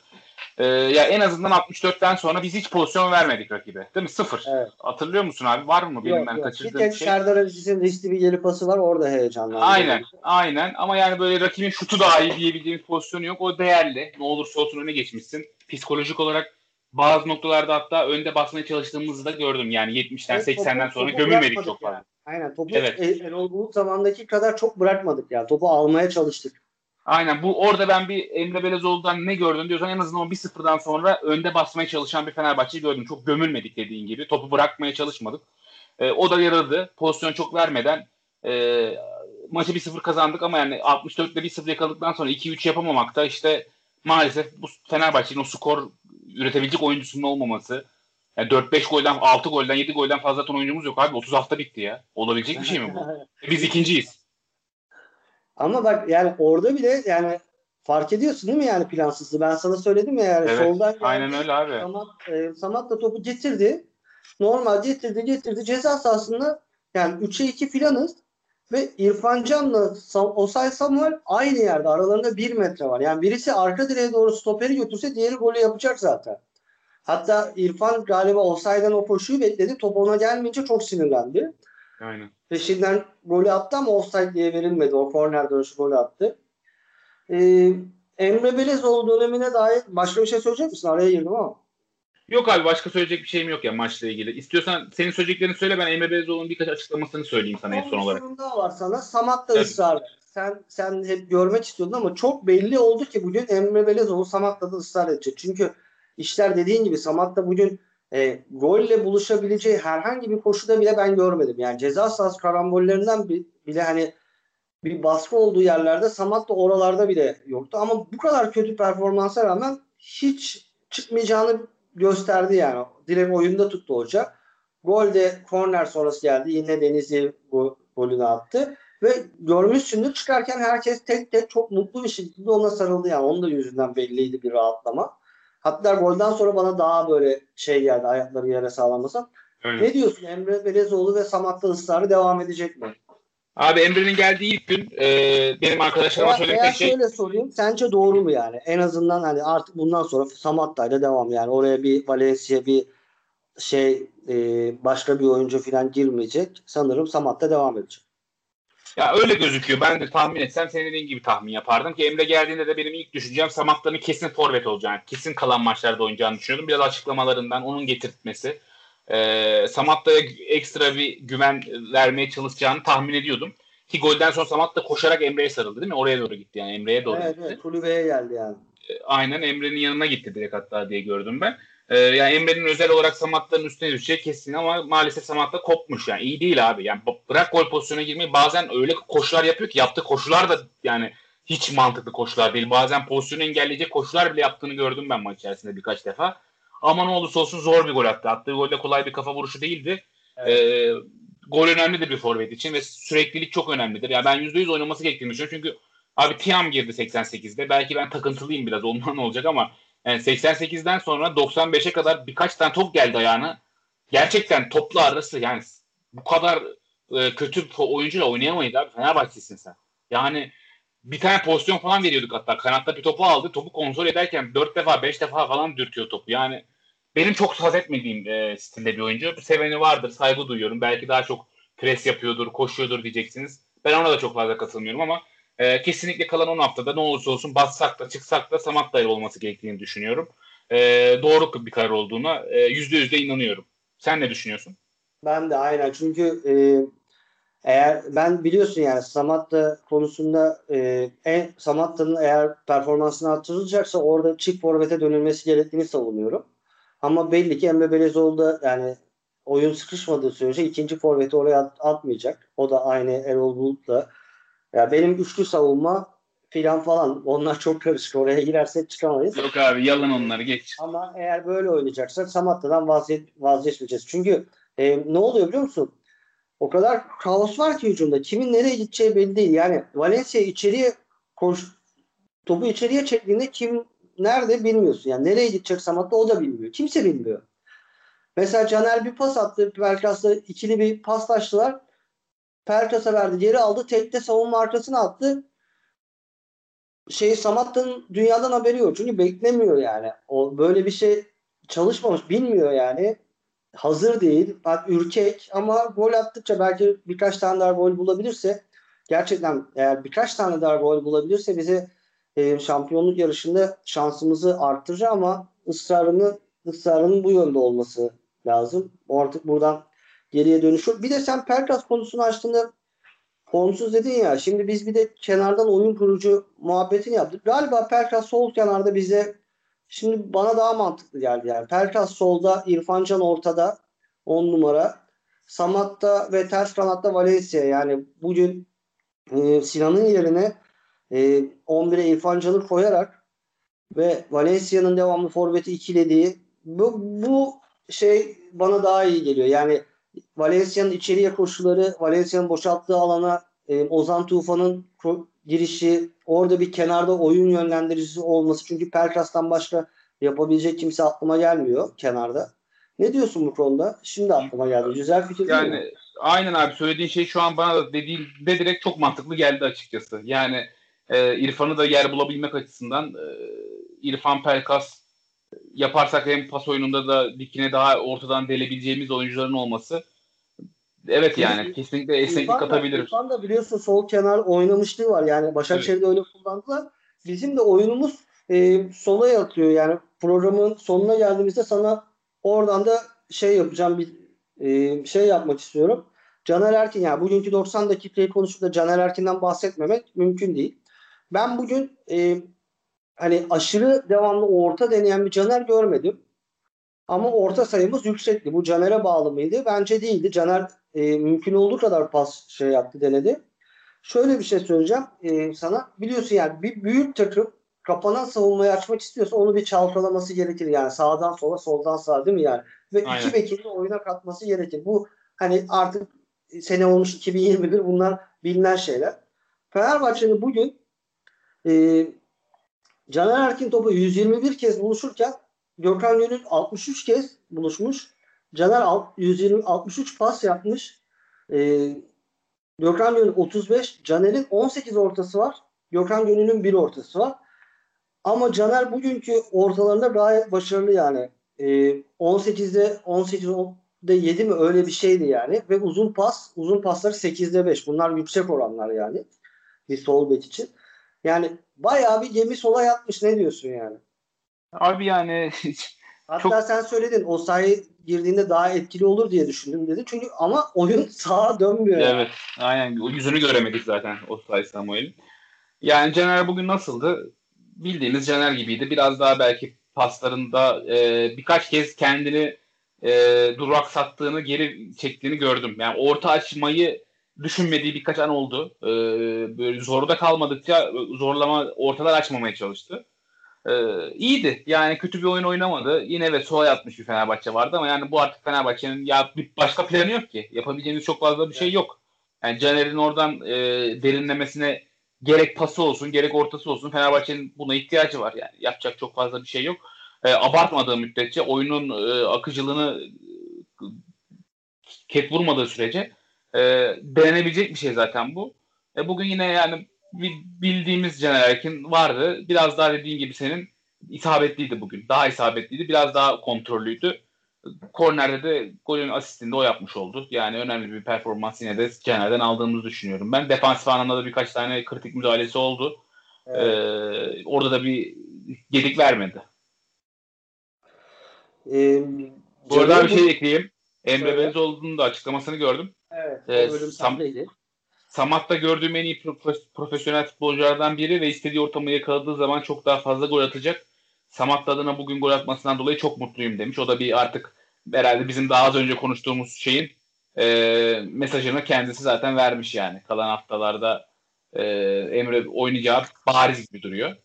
ee, ya en azından 64'ten sonra biz hiç pozisyon vermedik rakibe. Değil mi? Sıfır. Evet. Hatırlıyor musun abi? Var mı benim yok, ben yok. kaçırdığım bir şey? Serdar Aziz'in riskli bir geri pası var. Orada heyecanlandı. Aynen. Aynen. Ama yani böyle rakibin şutu daha iyi diyebildiğimiz pozisyonu yok. O değerli. Ne olursa olsun öne geçmişsin. Psikolojik olarak bazı noktalarda hatta önde basmaya çalıştığımızı da gördüm. Yani 70'ten evet, 80'den topu, sonra topu gömülmedik çok fazla. Yani. Aynen. Topu evet. Erol Bulut zamandaki kadar çok bırakmadık ya. Topu almaya çalıştık. Aynen bu orada ben bir Emre Belezoğlu'dan ne gördüm diyorsan en azından o 1-0'dan sonra önde basmaya çalışan bir Fenerbahçe'yi gördüm. Çok gömülmedik dediğin gibi. Topu bırakmaya çalışmadık. E, o da yaradı. Pozisyon çok vermeden e, maçı 1-0 kazandık ama yani 64'te 1-0 yakaladıktan sonra 2-3 yapamamak da işte maalesef bu Fenerbahçe'nin o skor üretebilecek oyuncusunun olmaması. Yani 4-5 golden, 6 golden, 7 golden fazla atan oyuncumuz yok abi. 30 hafta bitti ya. Olabilecek bir şey mi bu? *laughs* Biz ikinciyiz. Ama bak yani orada bile yani Fark ediyorsun değil mi yani plansızlığı? Ben sana söyledim ya yani Evet, soldan aynen öyle abi. Samat, e, Samat da topu getirdi. Normal getirdi getirdi. Ceza sahasında yani 3'e 2 filanız ve İrfan Can'la Sa- Osay Samuel aynı yerde. Aralarında 1 metre var. Yani birisi arka direğe doğru stoperi götürse diğeri golü yapacak zaten. Hatta İrfan galiba Osay'dan o koşuyu bekledi. Top ona gelmeyince çok sinirlendi. Aynen. Peşinden golü attı ama offside diye verilmedi. O korner dönüşü golü attı. Ee, Emre Belezoğlu dönemine dair başka bir şey söyleyecek misin? Araya girdim ama. Yok abi başka söyleyecek bir şeyim yok ya maçla ilgili. İstiyorsan senin söyleyeceklerini söyle ben Emre Belezoğlu'nun birkaç açıklamasını söyleyeyim sana en son olarak. sorun daha var sana. Samat da Evet. ısrar. Sen sen hep görmek istiyordun ama çok belli oldu ki bugün Emre Belezoğlu Samat'la da ısrar edecek. Çünkü işler dediğin gibi Samat da bugün e, golle buluşabileceği herhangi bir koşuda bile ben görmedim. Yani ceza sahası karambollerinden bi- bile hani bir baskı olduğu yerlerde Samat da oralarda bile yoktu. Ama bu kadar kötü performansa rağmen hiç çıkmayacağını gösterdi yani. Direkt oyunda tuttu hoca. Gol de korner sonrası geldi. Yine Denizli go- golünü attı. Ve görmüşsündür çıkarken herkes tek tek çok mutlu bir şekilde ona sarıldı yani. Onun da yüzünden belliydi bir rahatlama. Hatta golden sonra bana daha böyle şey geldi ayakları yere sağlamasa. Öyle. Ne diyorsun Emre Belezoğlu ve Samat'ta ısrarı devam edecek mi? Abi Emre'nin geldiği ilk gün e, benim arkadaşlarıma söylediğim şey şöyle sorayım. Sence doğru mu yani? En azından hani artık bundan sonra Samatta'yla devam yani. Oraya bir Valencia bir şey e, başka bir oyuncu falan girmeyecek. Sanırım Samat'ta devam edecek. Ya öyle gözüküyor. Ben de tahmin etsem senin dediğin gibi tahmin yapardım ki Emre geldiğinde de benim ilk düşüncem Samatta'nın kesin forvet olacağını, kesin kalan maçlarda oynayacağını düşünüyordum. Biraz açıklamalarından onun getirtmesi, e, Samatta'ya ekstra bir güven vermeye çalışacağını tahmin ediyordum. Ki golden sonra Samatta koşarak Emre'ye sarıldı değil mi? Oraya doğru gitti yani Emre'ye doğru Evet, gitti. evet kulübeye geldi yani. Aynen Emre'nin yanına gitti direkt hatta diye gördüm ben. Ee, yani Emre'nin özel olarak Samatta'nın üstüne düşecek kesin ama maalesef Samatta kopmuş yani. iyi değil abi. Yani bırak gol pozisyona girmeyi bazen öyle koşular yapıyor ki yaptığı koşular da yani hiç mantıklı koşular değil. Bazen pozisyonu engelleyecek koşular bile yaptığını gördüm ben maç içerisinde birkaç defa. Ama ne olursa olsun zor bir gol attı. Attığı gol de kolay bir kafa vuruşu değildi. Ee, gol önemlidir bir forvet için ve süreklilik çok önemlidir. Yani ben %100 oynaması gerektiğini düşünüyorum. Çünkü abi Tiam girdi 88'de. Belki ben takıntılıyım biraz ondan *laughs* olacak ama yani 88'den sonra 95'e kadar birkaç tane top geldi ayağına. Gerçekten topla arası yani bu kadar e, kötü oyuncuyla oynayamayız abi. Fenerbahçe'sin sen. Yani bir tane pozisyon falan veriyorduk hatta. Kanatta bir topu aldı. Topu kontrol ederken 4 defa 5 defa falan dürtüyor topu. Yani benim çok haz etmediğim e, stilde bir oyuncu. Seveni vardır. Saygı duyuyorum. Belki daha çok pres yapıyordur, koşuyordur diyeceksiniz. Ben ona da çok fazla katılmıyorum ama e, kesinlikle kalan 10 haftada ne olursa olsun bassak da çıksak da Samatta'yla olması gerektiğini düşünüyorum. E, doğru bir karar olduğuna e, %100 de inanıyorum. Sen ne düşünüyorsun? Ben de aynen çünkü e, eğer ben biliyorsun yani Samatta konusunda e, en Samatta'nın eğer performansını artırılacaksa orada çift forvete dönülmesi gerektiğini savunuyorum. Ama belli ki Emre Belezoğlu da yani oyun sıkışmadığı sürece ikinci forveti oraya at- atmayacak. O da aynı Erol Bulut'la. Ya benim üçlü savunma filan falan onlar çok karışık. Oraya girersek çıkamayız. Yok abi yalan onları geç. Ama eğer böyle oynayacaksak Samatta'dan vazgeç, vazgeçmeyeceğiz. Çünkü e, ne oluyor biliyor musun? O kadar kaos var ki hücumda. Kimin nereye gideceği belli değil. Yani Valencia içeriye koş, topu içeriye çektiğinde kim nerede bilmiyorsun. Yani nereye gidecek Samatta o da bilmiyor. Kimse bilmiyor. Mesela Caner bir pas attı. Pelkas'la ikili bir paslaştılar. Pelkas'a verdi. Geri aldı. Tekte savunma arkasına attı. Şey Samatta'nın dünyadan haberi yok. Çünkü beklemiyor yani. O böyle bir şey çalışmamış. Bilmiyor yani. Hazır değil. Ürkek ama gol attıkça belki birkaç tane daha gol bulabilirse gerçekten eğer birkaç tane daha gol bulabilirse bize e, şampiyonluk yarışında şansımızı arttırır ama ısrarını ısrarının bu yönde olması lazım. O artık buradan geriye dönüşü. Bir de sen Pelkas konusunu açtığında formsuz dedin ya. Şimdi biz bir de kenardan oyun kurucu muhabbetini yaptık. Galiba Pelkas sol kenarda bize şimdi bana daha mantıklı geldi yani. Pelkas solda, İrfan Can ortada 10 numara. Samat'ta ve ters kanatta Valencia yani bugün e, Sinan'ın yerine e, 11'e İrfan Can'ı koyarak ve Valencia'nın devamlı forveti ikilediği bu, bu şey bana daha iyi geliyor. Yani Valencia'nın içeriye koşuları, Valencia'nın boşalttığı alana e, Ozan Tufan'ın girişi, orada bir kenarda oyun yönlendiricisi olması. Çünkü Pelkas'tan başka yapabilecek kimse aklıma gelmiyor kenarda. Ne diyorsun bu konuda? Şimdi aklıma geldi. Güzel fikir yani, değil mi? Aynen abi söylediğin şey şu an bana da dediğinde direkt çok mantıklı geldi açıkçası. Yani e, İrfan'ı da yer bulabilmek açısından e, İrfan Pelkas yaparsak hem pas oyununda da dikine daha ortadan delebileceğimiz oyuncuların olması evet yani kesinlikle esneklik katabilir. İrfan da biliyorsun sol kenar oynamışlığı var. Yani Başakşehir'de öyle kullandılar. Bizim de oyunumuz e, sola yatıyor. Yani programın sonuna geldiğimizde sana oradan da şey yapacağım bir e, şey yapmak istiyorum. Caner Erkin yani bugünkü 90 dakikayı konuşup da Caner Erkin'den bahsetmemek mümkün değil. Ben bugün e, hani aşırı devamlı orta deneyen bir Caner görmedim. Ama orta sayımız yüksekti. Bu Caner'e bağlı mıydı? Bence değildi. Caner e, mümkün olduğu kadar pas şey yaptı denedi. Şöyle bir şey söyleyeceğim e, sana. Biliyorsun yani bir büyük takım kapanan savunmayı açmak istiyorsa onu bir çalkalaması gerekir. Yani sağdan sola soldan sağa değil mi yani? Ve Aynen. iki bekini oyuna katması gerekir. Bu hani artık sene olmuş 2021 bunlar bilinen şeyler. Fenerbahçe'nin bugün e, Caner Erkin topu 121 kez buluşurken Gökhan Gönül 63 kez buluşmuş. Caner 120 63 pas yapmış. E, Gökhan Gönül 35. Caner'in 18 ortası var. Gökhan Gönül'ün bir ortası var. Ama Caner bugünkü ortalarında gayet başarılı yani. E, 18'de 18'de 7 mi öyle bir şeydi yani. Ve uzun pas, uzun pasları 8'de 5. Bunlar yüksek oranlar yani. Bir sol bek için. Yani bayağı bir gemi sola yatmış. Ne diyorsun yani? Abi yani *laughs* Hatta Çok- sen söyledin o sahaya girdiğinde daha etkili olur diye düşündüm dedi. Çünkü ama oyun *laughs* sağa dönmüyor. yani. Evet. Aynen. O yüzünü göremedik zaten Osay Samuel'in. Yani Caner bugün nasıldı? Bildiğimiz Caner gibiydi. Biraz daha belki paslarında e, birkaç kez kendini e, duraksattığını, geri çektiğini gördüm. Yani orta açmayı düşünmediği birkaç an oldu. E, böyle zorda kalmadıkça zorlama ortalar açmamaya çalıştı. E, iyiydi. Yani kötü bir oyun oynamadı. Yine ve sola yatmış bir Fenerbahçe vardı ama yani bu artık Fenerbahçe'nin ya bir başka planı yok ki. Yapabileceğiniz çok fazla bir şey yok. Yani Caner'in oradan e, derinlemesine gerek pası olsun gerek ortası olsun Fenerbahçe'nin buna ihtiyacı var. Yani yapacak çok fazla bir şey yok. E, abartmadığı müddetçe oyunun e, akıcılığını e, ket vurmadığı sürece e, denenebilecek bir şey zaten bu. E, bugün yine yani bi- bildiğimiz Caner Erkin vardı. Biraz daha dediğin gibi senin isabetliydi bugün. Daha isabetliydi. Biraz daha kontrollüydü. Korner'de de golün asistini de o yapmış oldu. Yani önemli bir performans yine de Caner'den aldığımızı düşünüyorum ben. Defansif anlamda da birkaç tane kritik müdahalesi oldu. Evet. Ee, orada da bir gedik vermedi. Ee, Bu arada bir şey ekleyeyim. Emre Söyle. Belezoğlu'nun da açıklamasını gördüm. Evet. O bölüm sendeydi. Samat'ta gördüğüm en iyi pro- profesyonel futbolculardan biri ve istediği ortamı yakaladığı zaman çok daha fazla gol atacak. Samat adına bugün gol atmasından dolayı çok mutluyum demiş. O da bir artık herhalde bizim daha az önce konuştuğumuz şeyin e, mesajını kendisi zaten vermiş yani. Kalan haftalarda e, Emre oynayacağı bariz gibi duruyor.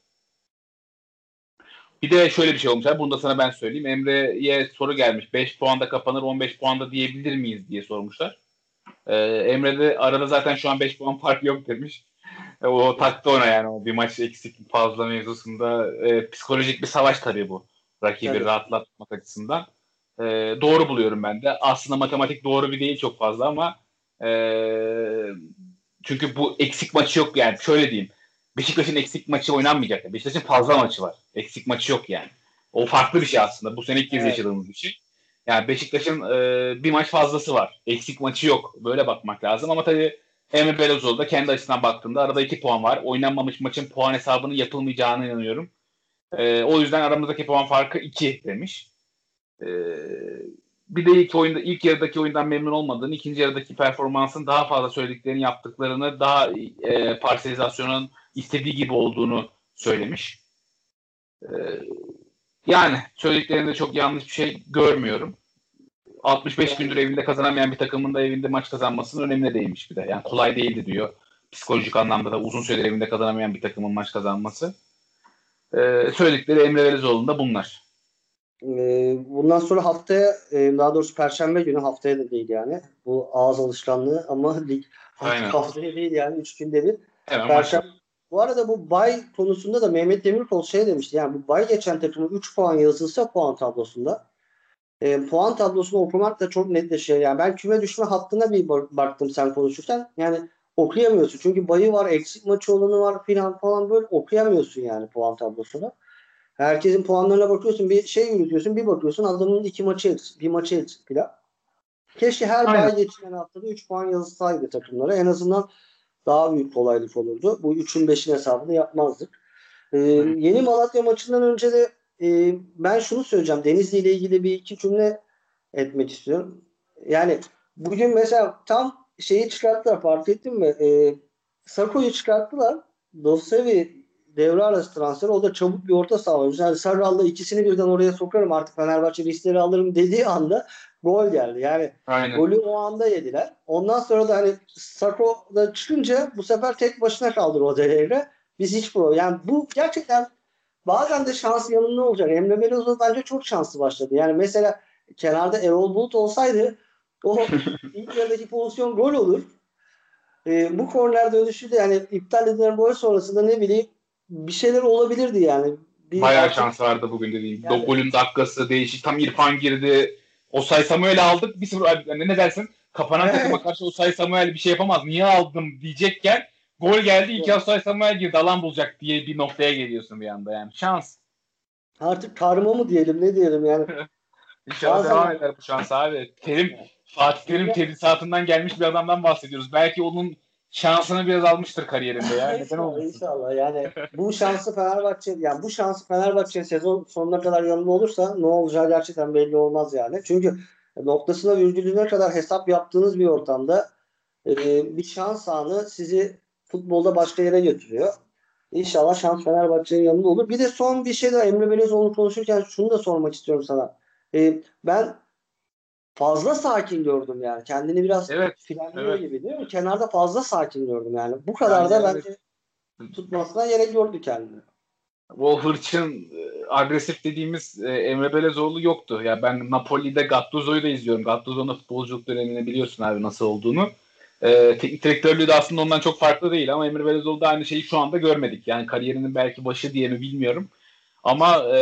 Bir de şöyle bir şey olmuş. Bunu da sana ben söyleyeyim. Emre'ye soru gelmiş. 5 puanda kapanır 15 puanda diyebilir miyiz diye sormuşlar. Ee, Emre de arada zaten şu an 5 puan fark yok demiş. E, o taktı ona yani o bir maç eksik fazla mevzusunda. E, psikolojik bir savaş tabii bu. Rakibi Tabii. rahatlatmak açısından. E, doğru buluyorum ben de. Aslında matematik doğru bir değil çok fazla ama e, çünkü bu eksik maçı yok yani. Şöyle diyeyim. Beşiktaş'ın eksik maçı oynanmayacak. Beşiktaş'ın fazla maçı var. Eksik maçı yok yani. O farklı bir şey aslında. Bu sene ilk kez Evet. yaşadığımız bir şey. Yani Beşiktaş'ın e, bir maç fazlası var. Eksik maçı yok. Böyle bakmak lazım ama tabii Emre Belözoğlu da kendi açısından baktığında arada iki puan var. Oynanmamış maçın puan hesabının yapılmayacağına inanıyorum. E, o yüzden aramızdaki puan farkı 2 demiş. E, bir de ilk oyunda ilk yarıdaki oyundan memnun olmadığını, ikinci yarıdaki performansın daha fazla söylediklerini yaptıklarını, daha e, parselizasyonun istediği gibi olduğunu söylemiş. E, yani söylediklerinde çok yanlış bir şey görmüyorum. 65 gündür evinde kazanamayan bir takımın da evinde maç kazanmasının önemine değinmiş bir de. Yani kolay değildi diyor. Psikolojik anlamda da uzun süredir evinde kazanamayan bir takımın maç kazanması. Ee, söyledikleri Emre Belezoğlu'nun da bunlar. Ee, bundan sonra haftaya e, daha doğrusu Perşembe günü haftaya da değil yani. Bu ağız alışkanlığı ama lig Aynen. haftaya değil yani 3 günde bir. Hemen. Perşembe, Bu arada bu bay konusunda da Mehmet Demirkol şey demişti. Yani bu bay geçen takımın 3 puan yazılsa puan tablosunda e, puan tablosunu okumak da çok netleşiyor. Yani ben küme düşme hattına bir baktım sen konuşurken. Yani okuyamıyorsun. Çünkü bayı var, eksik maçı olanı var filan falan böyle okuyamıyorsun yani puan tablosunu. Herkesin puanlarına bakıyorsun, bir şey yürütüyorsun, bir bakıyorsun adamın iki maçı eksik, bir maçı eksik filan. Keşke her Aynen. bay geçen haftada 3 puan yazılsaydı takımlara. En azından daha büyük kolaylık olurdu. Bu 3'ün 5'in hesabını yapmazdık. Ee, yeni Malatya maçından önce de e, ben şunu söyleyeceğim. Denizli ile ilgili bir iki cümle etmek istiyorum. Yani bugün mesela tam şeyi çıkarttılar fark ettin mi? E, Sako'yu çıkarttılar. Dossevi devre arası transfer. O da çabuk bir orta saha oyuncusu. Yani Sarral'la ikisini birden oraya sokarım artık Fenerbahçe listeleri alırım dediği anda gol geldi. Yani Aynen. golü o anda yediler. Ondan sonra da hani Sako da çıkınca bu sefer tek başına kaldı Rodere'yle. Biz hiç pro. Yani bu gerçekten bazen de şans yanında olacak. Emre Belözoğlu bence çok şanslı başladı. Yani mesela kenarda Erol Bulut olsaydı o *laughs* ilk yarıdaki pozisyon gol olur. Ee, bu korner dönüşü de yani iptal edilen gol sonrasında ne bileyim bir şeyler olabilirdi yani. Bir Bayağı artık, şans vardı bugün dediğim. Yani, golün dakikası değişik. Tam İrfan girdi. O say Samuel'i aldık. Bir sıfır yani ne dersin? Kapanan *laughs* takıma karşı o say Samuel bir şey yapamaz. Niye aldım diyecekken gol geldi. iki Osay Samuel girdi. Alan bulacak diye bir noktaya geliyorsun bir anda yani. Şans. Artık karma mı diyelim ne diyelim yani. *laughs* İnşallah devam eder bu şans abi. Terim Fatih Terim tedrisatından gelmiş bir adamdan bahsediyoruz. Belki onun şansını biraz almıştır kariyerinde ya. Neden olmasın? İnşallah yani bu şansı Fenerbahçe yani bu şansı Fenerbahçe sezon sonuna kadar yanında olursa ne olacağı gerçekten belli olmaz yani. Çünkü noktasına virgülüne kadar hesap yaptığınız bir ortamda e, bir şans anı sizi futbolda başka yere götürüyor. İnşallah şans Fenerbahçe'nin yanında olur. Bir de son bir şey daha Emre Belözoğlu konuşurken şunu da sormak istiyorum sana. E, ben fazla sakin gördüm yani. Kendini biraz evet, frenliyor evet. gibi değil mi? Kenarda fazla sakin gördüm yani. Bu kadar yani da evet. bence tutmasına gerek gördü kendini. O hırçın e, agresif dediğimiz e, Emre Belezoğlu yoktu. Ya ben Napoli'de Gattuso'yu da izliyorum. Gattuso'nun futbolculuk dönemini biliyorsun abi nasıl olduğunu. E, teknik direktörlüğü de aslında ondan çok farklı değil ama Emre Belezoğlu'da aynı şeyi şu anda görmedik. Yani kariyerinin belki başı diye mi bilmiyorum. Ama e,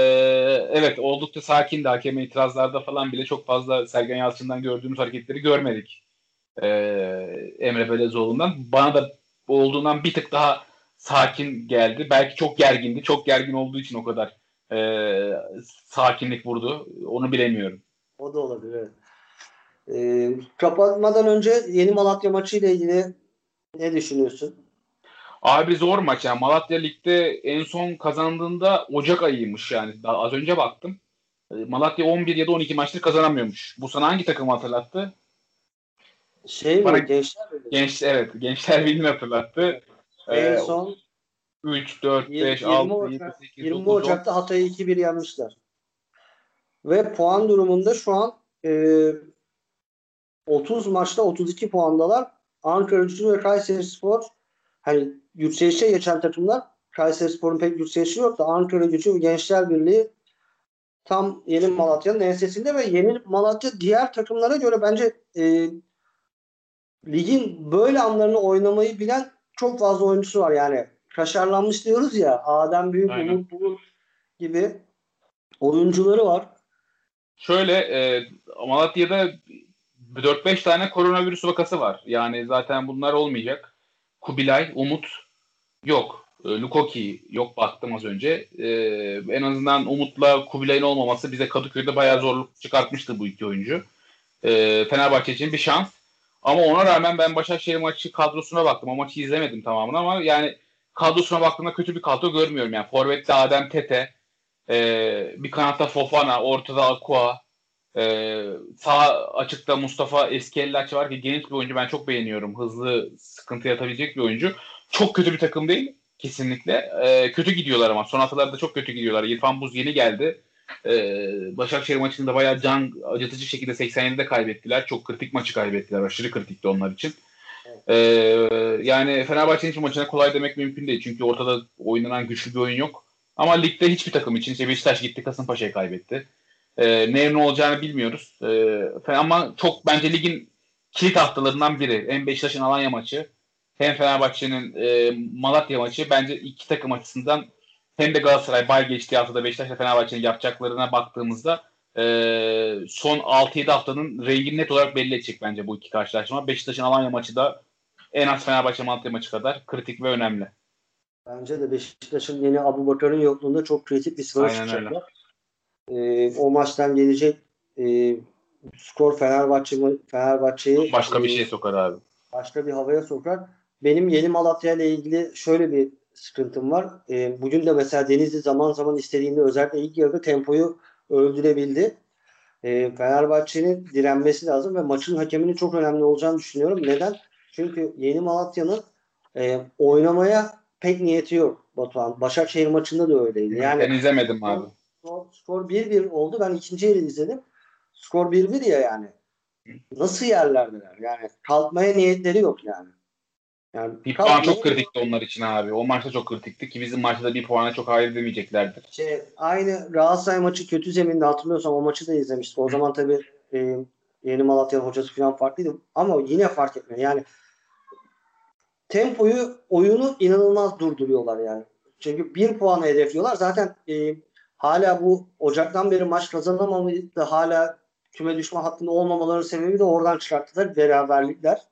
evet oldukça sakin de hakeme itirazlarda falan bile çok fazla Sergen Yalçın'dan gördüğümüz hareketleri görmedik. E, Emre Belezoğlu'ndan. Bana da olduğundan bir tık daha sakin geldi. Belki çok gergindi. Çok gergin olduğu için o kadar e, sakinlik vurdu. Onu bilemiyorum. O da olabilir evet. E, kapatmadan önce yeni Malatya maçı ile ilgili ne düşünüyorsun? Abi zor maç yani. Malatya Lig'de en son kazandığında Ocak ayıymış yani. Daha az önce baktım. Ee, Malatya 11 ya da 12 maçtır kazanamıyormuş. Bu sana hangi takımı hatırlattı? Şey Bana, mi? Gençler mi? Genç, evet. Gençler Birliği'ni hatırlattı. En ee, son 3, 4, 5, 6, 7, 8, 20 9, Ocak'ta Hatay'ı 2-1 yenmişler. Ve puan durumunda şu an e, 30 maçta 32 puandalar. Ankara Gücü ve Kayseri Spor hani yükselişe geçen takımlar Kayseri Spor'un pek yükselişi yok da Ankara Gücü ve Gençler Birliği tam yeni Malatya'nın ensesinde ve yeni Malatya diğer takımlara göre bence e, ligin böyle anlarını oynamayı bilen çok fazla oyuncusu var yani. Kaşarlanmış diyoruz ya Adem Büyük, Umut Bulut gibi oyuncuları var. Şöyle e, Malatya'da 4-5 tane koronavirüs vakası var. Yani zaten bunlar olmayacak. Kubilay, Umut yok. E, Lukoki yok baktım az önce. E, en azından Umut'la Kubilay'ın olmaması bize Kadıköy'de bayağı zorluk çıkartmıştı bu iki oyuncu. E, Fenerbahçe için bir şans. Ama ona rağmen ben Başakşehir maçı kadrosuna baktım. O maçı izlemedim tamamını ama yani kadrosuna baktığımda kötü bir kadro görmüyorum. Yani Forvet'te Adem Tete, e, bir kanatta Fofana, ortada Aqua, e, sağ açıkta Mustafa Eskiyellaç var ki genç bir oyuncu ben çok beğeniyorum. Hızlı sıkıntı yatabilecek bir oyuncu. Çok kötü bir takım değil kesinlikle. E, kötü gidiyorlar ama son haftalarda çok kötü gidiyorlar. İrfan Buz yeni geldi. E, Başakşehir maçında bayağı can acıtıcı şekilde 87'de kaybettiler. Çok kritik maçı kaybettiler. Aşırı kritikti onlar için. E, yani Fenerbahçe'nin için maçına kolay demek mümkün değil. Çünkü ortada oynanan güçlü bir oyun yok. Ama ligde hiçbir takım için işte Beşiktaş gitti Kasımpaşa'yı kaybetti. E, ne olacağını bilmiyoruz. E, ama çok bence ligin kilit haftalarından biri. En Beşiktaş'ın Alanya maçı. hem Fenerbahçe'nin e, Malatya maçı bence iki takım açısından hem de Galatasaray bay geçtiği haftada Beşiktaş'la Fenerbahçe'nin yapacaklarına baktığımızda e, son 6-7 haftanın rengini net olarak belli edecek bence bu iki karşılaşma. Beşiktaş'ın Alanya maçı da en az Fenerbahçe Malatya maçı kadar kritik ve önemli. Bence de Beşiktaş'ın yeni Abu Bakar'ın yokluğunda çok kritik bir skor çıkacaklar. Ee, o maçtan gelecek e, skor Fenerbahçe Fenerbahçe'yi başka bir şey sokar abi. Başka bir havaya sokar. Benim yeni Malatya ile ilgili şöyle bir sıkıntım var. E, bugün de mesela Denizli zaman zaman istediğinde özellikle ilk yarıda tempoyu öldürebildi. E, Fenerbahçe'nin direnmesi lazım ve maçın hakeminin çok önemli olacağını düşünüyorum. Neden? Çünkü yeni Malatya'nın e, oynamaya pek niyeti yok Batuhan. Başakşehir maçında da öyleydi. Yani ben izlemedim abi. Skor, skor 1-1 oldu. Ben ikinci yeri izledim. Skor 1-1 ya yani. Nasıl yerlerdeler? Yani kalkmaya niyetleri yok yani. Yani bir puan çok kritikti onlar için abi. O maçta çok kritikti ki bizim maçta da bir puana çok hayır demeyeceklerdir. Şey, aynı Galatasaray maçı kötü zeminde hatırlıyorsam o maçı da izlemiştik. O zaman tabii e, yeni Malatya'nın hocası falan farklıydı. Ama yine fark etmiyor. Yani tempoyu, oyunu inanılmaz durduruyorlar yani. Çünkü bir puanı hedefliyorlar. Zaten e, hala bu Ocak'tan beri maç kazanamamayı da hala küme düşme hattında olmamaların sebebi de oradan çıkarttılar beraberlikler.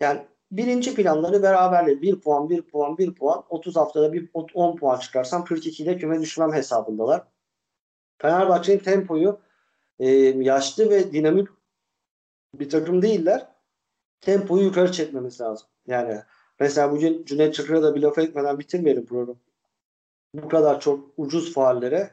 Yani birinci planları beraberlik. Bir puan, bir puan, bir puan. 30 haftada bir 10 puan çıkarsam 42'de küme düşmem hesabındalar. Fenerbahçe'nin tempoyu e, yaşlı ve dinamik bir takım değiller. Tempoyu yukarı çekmemiz lazım. Yani mesela bugün Cüneyt Çakır'a da bir laf etmeden bitirmeyelim programı. Bu kadar çok ucuz faallere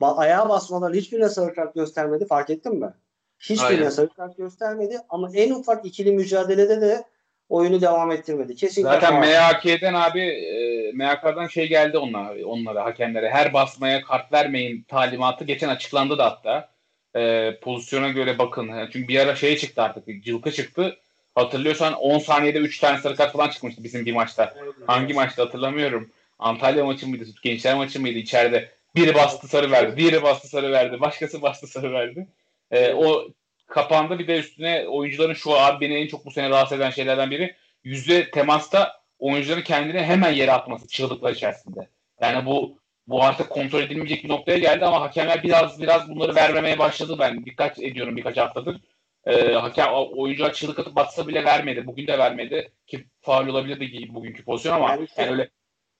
ayağa basmalar hiçbirine sarı kart göstermedi. Fark ettin mi? Hiçbirine sarı kart göstermedi ama en ufak ikili mücadelede de oyunu devam ettirmedi. Kesinlikle Zaten MHK'den abi e, MHK'dan şey geldi onlara, onlara hakemlere. Her basmaya kart vermeyin talimatı geçen açıklandı da hatta. E, pozisyona göre bakın. Çünkü bir ara şey çıktı artık. Cılka çıktı. Hatırlıyorsan 10 saniyede 3 tane sarı kart falan çıkmıştı bizim bir maçta. Evet, Hangi maçta hatırlamıyorum. Antalya maçı mıydı? Gençler maçı mıydı? içeride biri bastı sarı verdi. Biri bastı sarı verdi. Başkası bastı sarı verdi. E, o kapandı. Bir de üstüne oyuncuların şu abi beni en çok bu sene rahatsız eden şeylerden biri yüzde temasta oyuncuların kendini hemen yere atması çığlıklar içerisinde. Yani bu bu artık kontrol edilmeyecek bir noktaya geldi ama hakemler biraz biraz bunları vermemeye başladı ben dikkat ediyorum birkaç haftadır. Ee, hakem oyuncular çığlık atıp batsa bile vermedi. Bugün de vermedi ki faul olabilirdi bugünkü pozisyon ama yani, yani öyle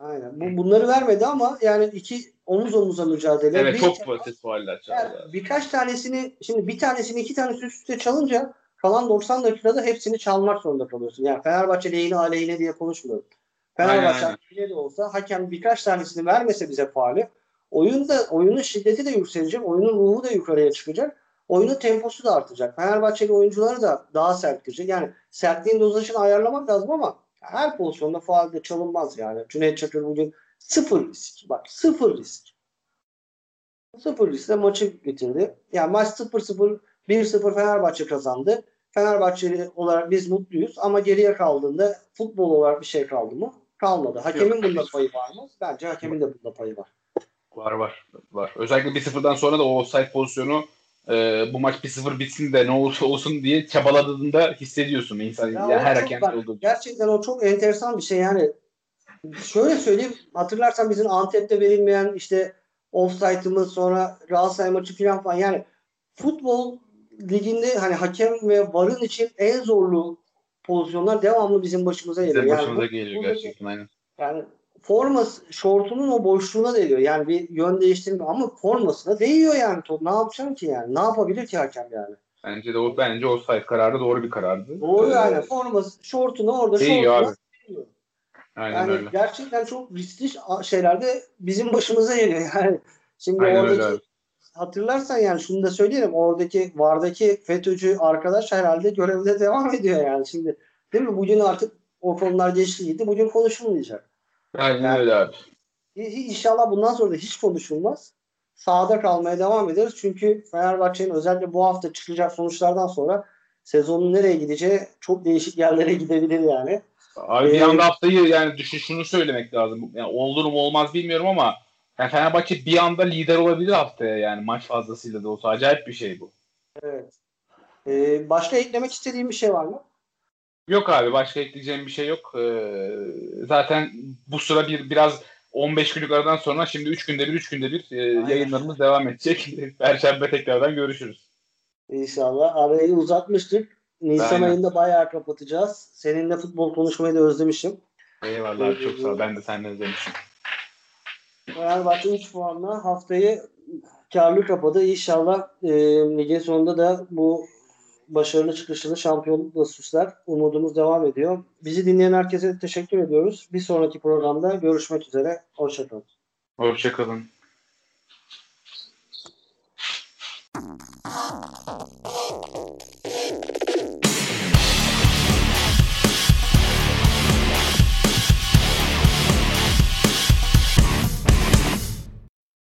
Aynen. Bu, bunları vermedi ama yani iki omuz omuza mücadele. Evet bir, çok basit fauller yani birkaç tanesini şimdi bir tanesini iki tanesi üst üste çalınca kalan 90 dakikada hepsini çalmak zorunda kalıyorsun. Yani Fenerbahçe lehine aleyhine diye konuşmuyorum. Fenerbahçe aleyhine de olsa hakem birkaç tanesini vermese bize faali oyunda oyunun şiddeti de yükselecek. Oyunun ruhu da yukarıya çıkacak. Oyunun temposu da artacak. Fenerbahçeli oyuncuları da daha sert girecek. Yani sertliğin dozajını ayarlamak lazım ama her pozisyonda faalde çalınmaz yani. Cüneyt Çakır bugün sıfır risk. Bak sıfır risk. Sıfır riskle maçı bitirdi. Yani maç 0-0 1-0 Fenerbahçe kazandı. Fenerbahçeli olarak biz mutluyuz ama geriye kaldığında futbol olarak bir şey kaldı mı? Kalmadı. Hakemin bunda payı var mı? Bence hakemin de bunda payı var. Var var. var. Özellikle 1-0'dan sonra da o offside pozisyonu e, bu maç 1-0 bitsin de ne olursa olsun diye çabaladığında hissediyorsun insan ya yani her hakem olduğu Gerçekten o çok enteresan bir şey yani. Şöyle söyleyeyim hatırlarsan bizim Antep'te verilmeyen işte offside'ımız sonra Galatasaray maçı falan falan yani futbol liginde hani hakem ve varın için en zorlu pozisyonlar devamlı bizim başımıza geliyor. Bizim başımıza yani, geliyor gerçekten aynen. Yani forması şortunun o boşluğuna değiyor. Yani bir yön değiştirme ama formasına değiyor yani top. Ne yapacaksın ki yani? Ne yapabilir ki hakem yani? Bence de o bence o sayf kararı doğru bir karardı. Doğru ee, yani forması şortuna orada değiyor abi. Değiyor. Aynen yani öyle. gerçekten çok riskli şeylerde bizim başımıza geliyor *laughs* yani. Şimdi Aynen oradaki öyle. hatırlarsan yani şunu da söyleyelim oradaki vardaki FETÖ'cü arkadaş herhalde görevde *laughs* devam ediyor yani şimdi değil mi? Bugün artık o konular geçti gitti. Bugün konuşulmayacak. Aynen yani, öyle abi. İnşallah bundan sonra da hiç konuşulmaz. Sahada kalmaya devam ederiz. Çünkü Fenerbahçe'nin özellikle bu hafta çıkacak sonuçlardan sonra sezonun nereye gideceği çok değişik yerlere *laughs* gidebilir yani. Abi ee, bir anda haftayı yani düşün şunu söylemek lazım. Yani olur mu olmaz bilmiyorum ama yani Fenerbahçe bir anda lider olabilir haftaya yani maç fazlasıyla da olsa. Acayip bir şey bu. Evet. Ee, başka eklemek istediğim bir şey var mı? Yok abi başka ekleyeceğim bir şey yok. Ee, zaten bu sıra bir biraz 15 günlük aradan sonra şimdi 3 günde bir 3 günde bir e, yayınlarımız devam edecek. *laughs* Perşembe tekrardan görüşürüz. İnşallah. Arayı uzatmıştık. Nisan Aynen. ayında bayağı kapatacağız. Seninle futbol konuşmayı da özlemişim. Eyvallah abi, çok sağ ol. Ben de senden özlemişim. Fenerbahçe 3 puanla haftayı karlı kapadı. İnşallah e, ligin sonunda da bu başarılı çıkışını şampiyonlukla süsler. Umudumuz devam ediyor. Bizi dinleyen herkese teşekkür ediyoruz. Bir sonraki programda görüşmek üzere. Hoşçakalın. Hoşçakalın.